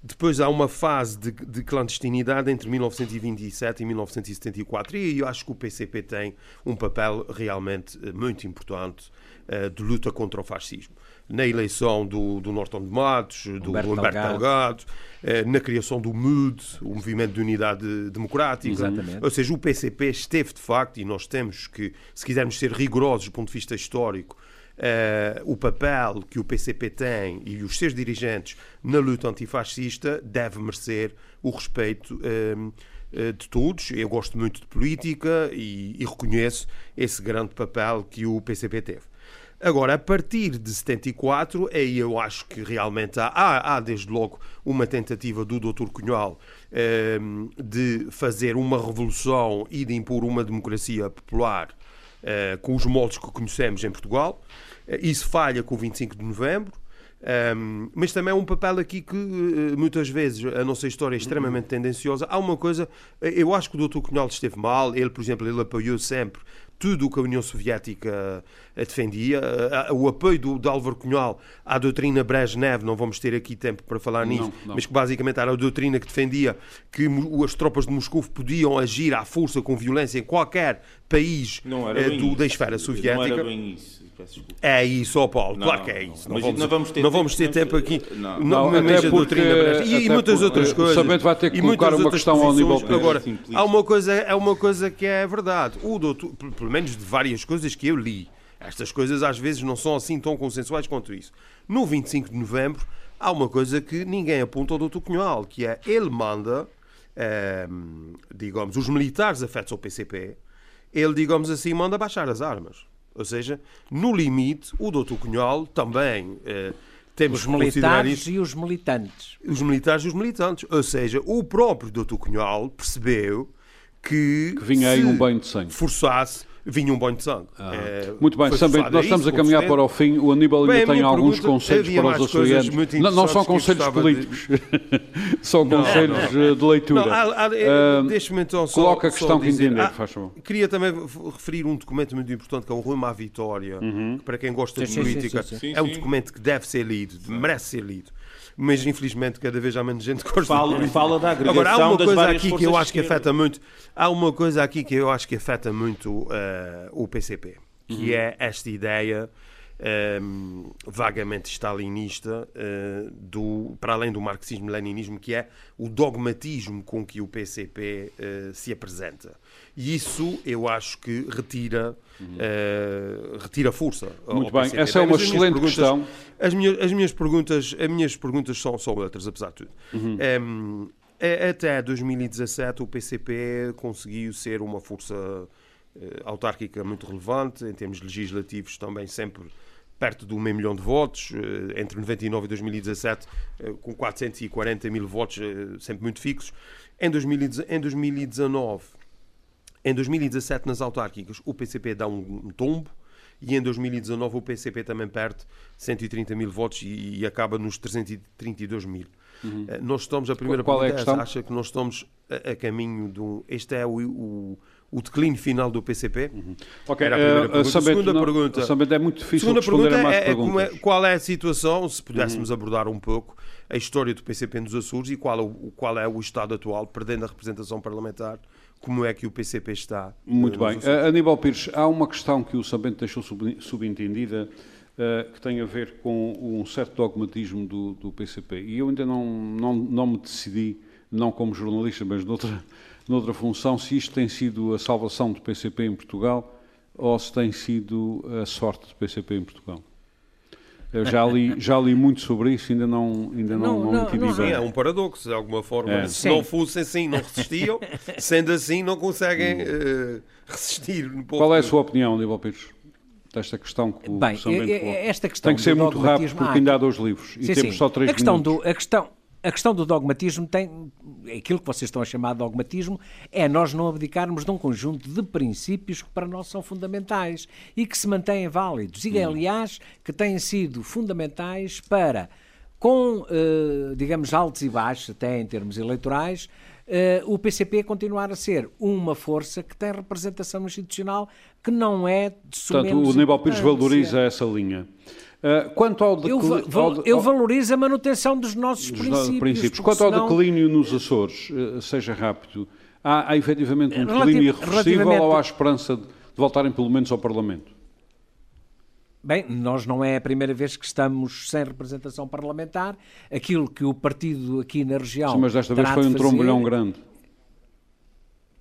Speaker 6: Depois há uma fase de, de, clandestinidade entre 1927 e 1974 e eu acho que o PCP tem um papel realmente eh, muito importante uh, de luta contra o fascismo na eleição do, do Norton de Matos, do Humberto, Humberto Delgado, eh, na criação do MUD, o Movimento de Unidade Democrática. Exatamente. Ou seja, o PCP esteve de facto, e nós temos que, se quisermos ser rigorosos do ponto de vista histórico, Uh, o papel que o PCP tem e os seus dirigentes na luta antifascista deve merecer o respeito uh, uh, de todos. Eu gosto muito de política e, e, reconheço esse grande papel que o PCP teve. Agora, a partir de 74, aí eu acho que realmente há, há, há desde logo uma tentativa do Dr. Cunhal eh, de fazer uma revolução e de impor uma democracia popular eh, com os moldes que conhecemos em Portugal. Eh, isso falha com o 25 de novembro. Um, mas também é um papel aqui que uh, muitas vezes a nossa história é extremamente tendenciosa. Há uma coisa, eu acho que o Dr. Cunhal esteve mal, ele, por exemplo, ele apoiou sempre tudo o que a União Soviética eh, defendia. Eh, o apoio do, de Álvaro Cunhal à doutrina Brezhnev, não vamos ter aqui tempo para falar nisso, não, não. mas que basicamente era a doutrina que defendia que as tropas de Moscou podiam agir à força com violência em qualquer país eh, do, da esfera soviética. Não
Speaker 4: era bem isso.
Speaker 6: É isso, ó Paulo, não, claro que é isso. Não,
Speaker 4: não,
Speaker 6: vamos,
Speaker 4: não vamos ter,
Speaker 6: não vamos ter tempo, aqui.
Speaker 2: Não, não, não até porque,
Speaker 6: e, e muitas outras coisas.
Speaker 2: Sabendo vai ter que colocar uma questão ao nível
Speaker 6: Agora, há uma, coisa, é uma coisa que é verdade. O doutor, pelo menos de várias coisas que eu li, estas coisas às vezes não são assim tão consensuais quanto isso. No 25 de novembro, há uma coisa que ninguém aponta ao doutor Cunhal, que é ele manda, é, digamos, os militares afetos ao PCP, ele, digamos assim, manda baixar as armas. Ou seja, no limite, o doutor Cunhal também eh, temos
Speaker 3: os militares e os militantes.
Speaker 6: Os militares e os militantes. Ou seja, o próprio doutor Cunhal percebeu que,
Speaker 2: que vinha aí um banho de sangue.
Speaker 6: Forçasse vinha um banho de sangue.
Speaker 2: Ah, é, muito bem, nós estamos a caminhar para o fim. O Aníbal ainda bem, tem alguns conselhos para os açorianos. Não, não são conselhos políticos, de... são não, conselhos não. Eh, de leitura.
Speaker 6: Uh, então só,
Speaker 2: coloca a questão que entender, ah, faz
Speaker 6: favor. Queria também referir um documento muito importante que é o Rumo à Vitória, uhum. que para quem gosta sim, de política sim, sim, é um documento que deve ser lido, merece ser lido mas infelizmente cada vez há menos gente que gosta
Speaker 4: fala,
Speaker 6: de
Speaker 4: fala da agregação
Speaker 6: Agora, há uma coisa aqui que eu acho
Speaker 4: que
Speaker 6: afeta muito, há uma coisa aqui que eu acho que afeta muito uh, o PCP, que uhum. é esta ideia um, ehm, vagamente stalinista uh, do, para além do marxismo-leninismo, que é o dogmatismo com que o PCP uh, eh, se apresenta. E isso eu acho que retira, uh, retira força.
Speaker 2: Muito bem, PCP. essa é uma excelente questão.
Speaker 6: As minhas, as minhas perguntas, as minhas perguntas são, são outras, apesar de tudo. Uhum. Um, ehm, até 2017 o PCP conseguiu ser uma força autárquica muito relevante, em termos legislativos também sempre perto do meio milhão de votos, eh, entre 99 e 2017, eh, com 440 mil votos, eh, sempre muito fixos. Em 2019, em 2017, nas autárquicas, o PCP dá um tombo e em 2019 o PCP também perde 130 mil votos e, e acaba nos 332 mil. Uhum. Nós estamos, a primeira
Speaker 2: Qual é a questão?
Speaker 6: acha que nós estamos a, a caminho de um. Este é o, o o declínio final do PCP? Uhum.
Speaker 2: Ok, Era a, primeira uh, pergunta. segunda não, pergunta. é muito difícil segunda pergunta é, é,
Speaker 6: é, qual é a situação, se pudéssemos uhum. abordar um pouco a história do PCP nos Açores e qual, é o, qual é o estado atual, perdendo a representação parlamentar, como é que o PCP está?
Speaker 2: Muito bem. Uh, Aníbal Pires, há uma questão que o Sambento deixou sub, subentendida uh, que tem a ver com um certo dogmatismo do, do PCP. E eu ainda não, não, não me decidi, não como jornalista, mas noutra noutra função, se isto tem sido a salvação do PCP em Portugal ou se tem sido a sorte do PCP em Portugal. Eu já li, já li muito sobre isso, ainda não, ainda não, não, não, não,
Speaker 6: bem. é um paradoxo, de alguma forma. É. Se Sim. não fosse assim, não resistiam. Sendo assim, não conseguem uh, resistir. Um
Speaker 2: Qual é a sua opinião, Aníbal Pires? Desta questão que o
Speaker 3: Bem, esta questão
Speaker 2: Tem que ser muito rápido, porque ainda há dois livros. E sim, temos sim. só três
Speaker 3: a questão
Speaker 2: minutos.
Speaker 3: Do, a questão, a questão do dogmatismo tem. Aquilo que vocês estão a chamar de dogmatismo é nós não abdicarmos de um conjunto de princípios que para nós são fundamentais e que se mantêm válidos. E, hum. aliás, que têm sido fundamentais para, com, eh, digamos, altos e baixos, até em termos eleitorais, Uh, o PCP continuar a ser uma força que tem representação institucional que não é de
Speaker 2: Portanto, o Aníbal Pires valoriza essa linha. Uh, quanto ao,
Speaker 3: eu, ao eu valorizo a manutenção dos nossos dos princípios. princípios.
Speaker 2: Quanto senão... ao declínio nos Açores, uh, seja rápido, há, há efetivamente um declínio irreversível ou há esperança de, de voltarem pelo menos ao Parlamento?
Speaker 3: Bem, nós não é a primeira vez que estamos sem representação parlamentar. Aquilo que o partido aqui na região.
Speaker 2: Sim, mas desta vez foi um de trombolhão grande.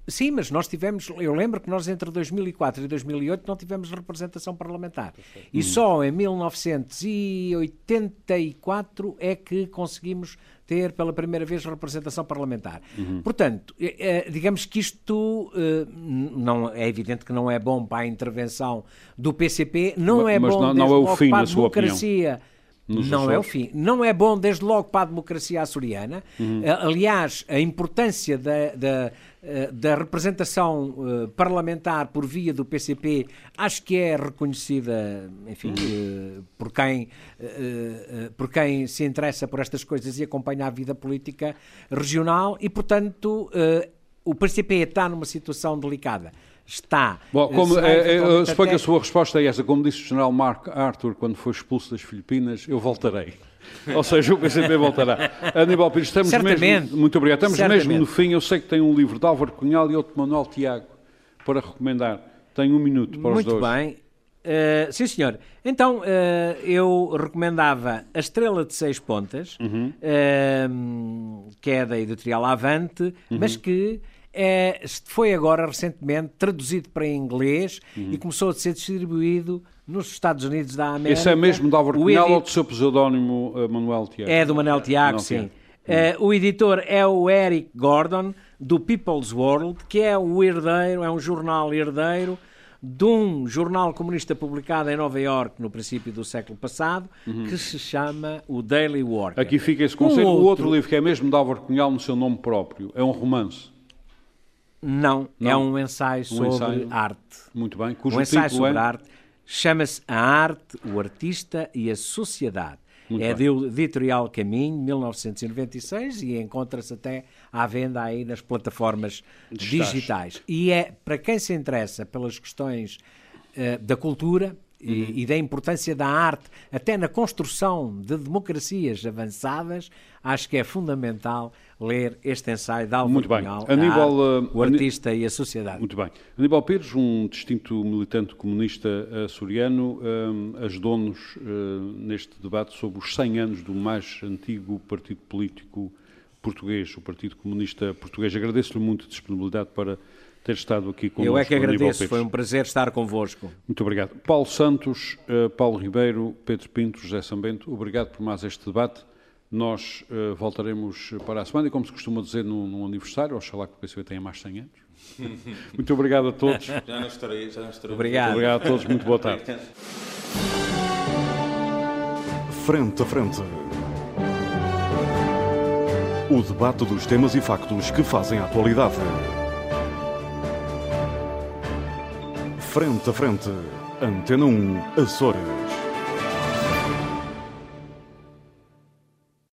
Speaker 3: Sim, mas nós tivemos, eu lembro que nós entre 2004 e 2008 não tivemos representação parlamentar. E só em 1984 é que conseguimos ter pela primeira vez representação parlamentar. Uhum. Portanto, eh, eh, digamos que isto eh, não é evidente que não é bom para a intervenção do PCP, não
Speaker 2: mas,
Speaker 3: é bom
Speaker 2: não, não é o fim,
Speaker 3: para a
Speaker 2: democracia.
Speaker 3: Opinião não é o fim. Não é bom, desde logo, para a democracia açoriana. Uhum. Aliás, a importância da, da, eh, da representação uh, parlamentar por via do PCP acho que é reconhecida, enfim, uh, por, quem, uh, por quem se interessa por estas coisas e acompanha a vida política regional e, portanto, o PCP está numa situação delicada está.
Speaker 2: Bom, como, é, é, suponho que a sua resposta é essa. Como disse o general Mark Arthur quando foi expulso das Filipinas, eu voltarei. Ou seja, o PCP voltará. Aníbal Pires, estamos
Speaker 3: Certamente.
Speaker 2: mesmo. Muito obrigado. Estamos
Speaker 3: Certamente.
Speaker 2: mesmo no fim. Eu sei que tem um livro de Álvaro Cunhal e outro de Manuel Tiago para recomendar. Tenho um minuto para
Speaker 3: Muito
Speaker 2: os dois.
Speaker 3: Muito bem. Uh, sim, senhor. Então, uh, eu recomendava A Estrela de Seis Pontas, uhum. uh, que é da editorial Avante, uhum. mas que é, foi agora recentemente traduzido para inglês uhum. e começou a ser distribuído nos Estados Unidos da América.
Speaker 2: Esse é mesmo de Álvaro Cunhal edit... ou do seu pseudónimo uh, Manuel Tiago?
Speaker 3: É do Manuel Tiago, sim. Uh, o editor é o Eric Gordon, do People's World, que é o herdeiro, é um jornal herdeiro de um jornal comunista publicado em Nova York no princípio do século passado, uhum. que se chama o Daily Worker.
Speaker 2: Aqui fica esse conceito. Um outro... O outro livro, que é mesmo de Álvaro Cunhal no seu nome próprio, é um romance.
Speaker 3: Não, Não, é um ensaio sobre um ensaio. arte.
Speaker 2: Muito bem. Cujo
Speaker 3: um ensaio sobre
Speaker 2: é...
Speaker 3: arte. Chama-se A Arte, o Artista e a Sociedade. Muito é bem. do editorial Caminho, 1996, e encontra-se até à venda aí nas plataformas digitais. E é, para quem se interessa pelas questões uh, da cultura, e, uhum. e, da importância da arte, até na construção de democracias avançadas, acho que é fundamental ler este ensaio de Álvaro
Speaker 2: Muito bem.
Speaker 3: Cunhal,
Speaker 2: Aníbal,
Speaker 3: arte, o artista e a sociedade.
Speaker 2: Muito bem. Aníbal Pires, um distinto militante comunista açoriano, um, ajudou-nos uh, neste debate sobre os 100 anos do mais antigo partido político português, o Partido Comunista Português. Agradeço-lhe muito a disponibilidade para ter estado aqui connosco.
Speaker 3: Eu é que agradeço, foi um prazer estar convosco.
Speaker 2: Muito obrigado. Paulo Santos, uh, Paulo Ribeiro, Pedro Pinto, José Sambento, obrigado por mais este debate. Nós uh, voltaremos para a semana e, como se costuma dizer, num, num aniversário, oxalá que o PCB tenha mais 100 anos. Muito obrigado a todos. Já
Speaker 4: não estarei, já não estarei.
Speaker 3: Obrigado.
Speaker 2: Muito obrigado a todos, muito boa tarde.
Speaker 1: Frente a frente. O debate dos temas e factos que fazem a atualidade. Frente a frente. Antena 1, Açores.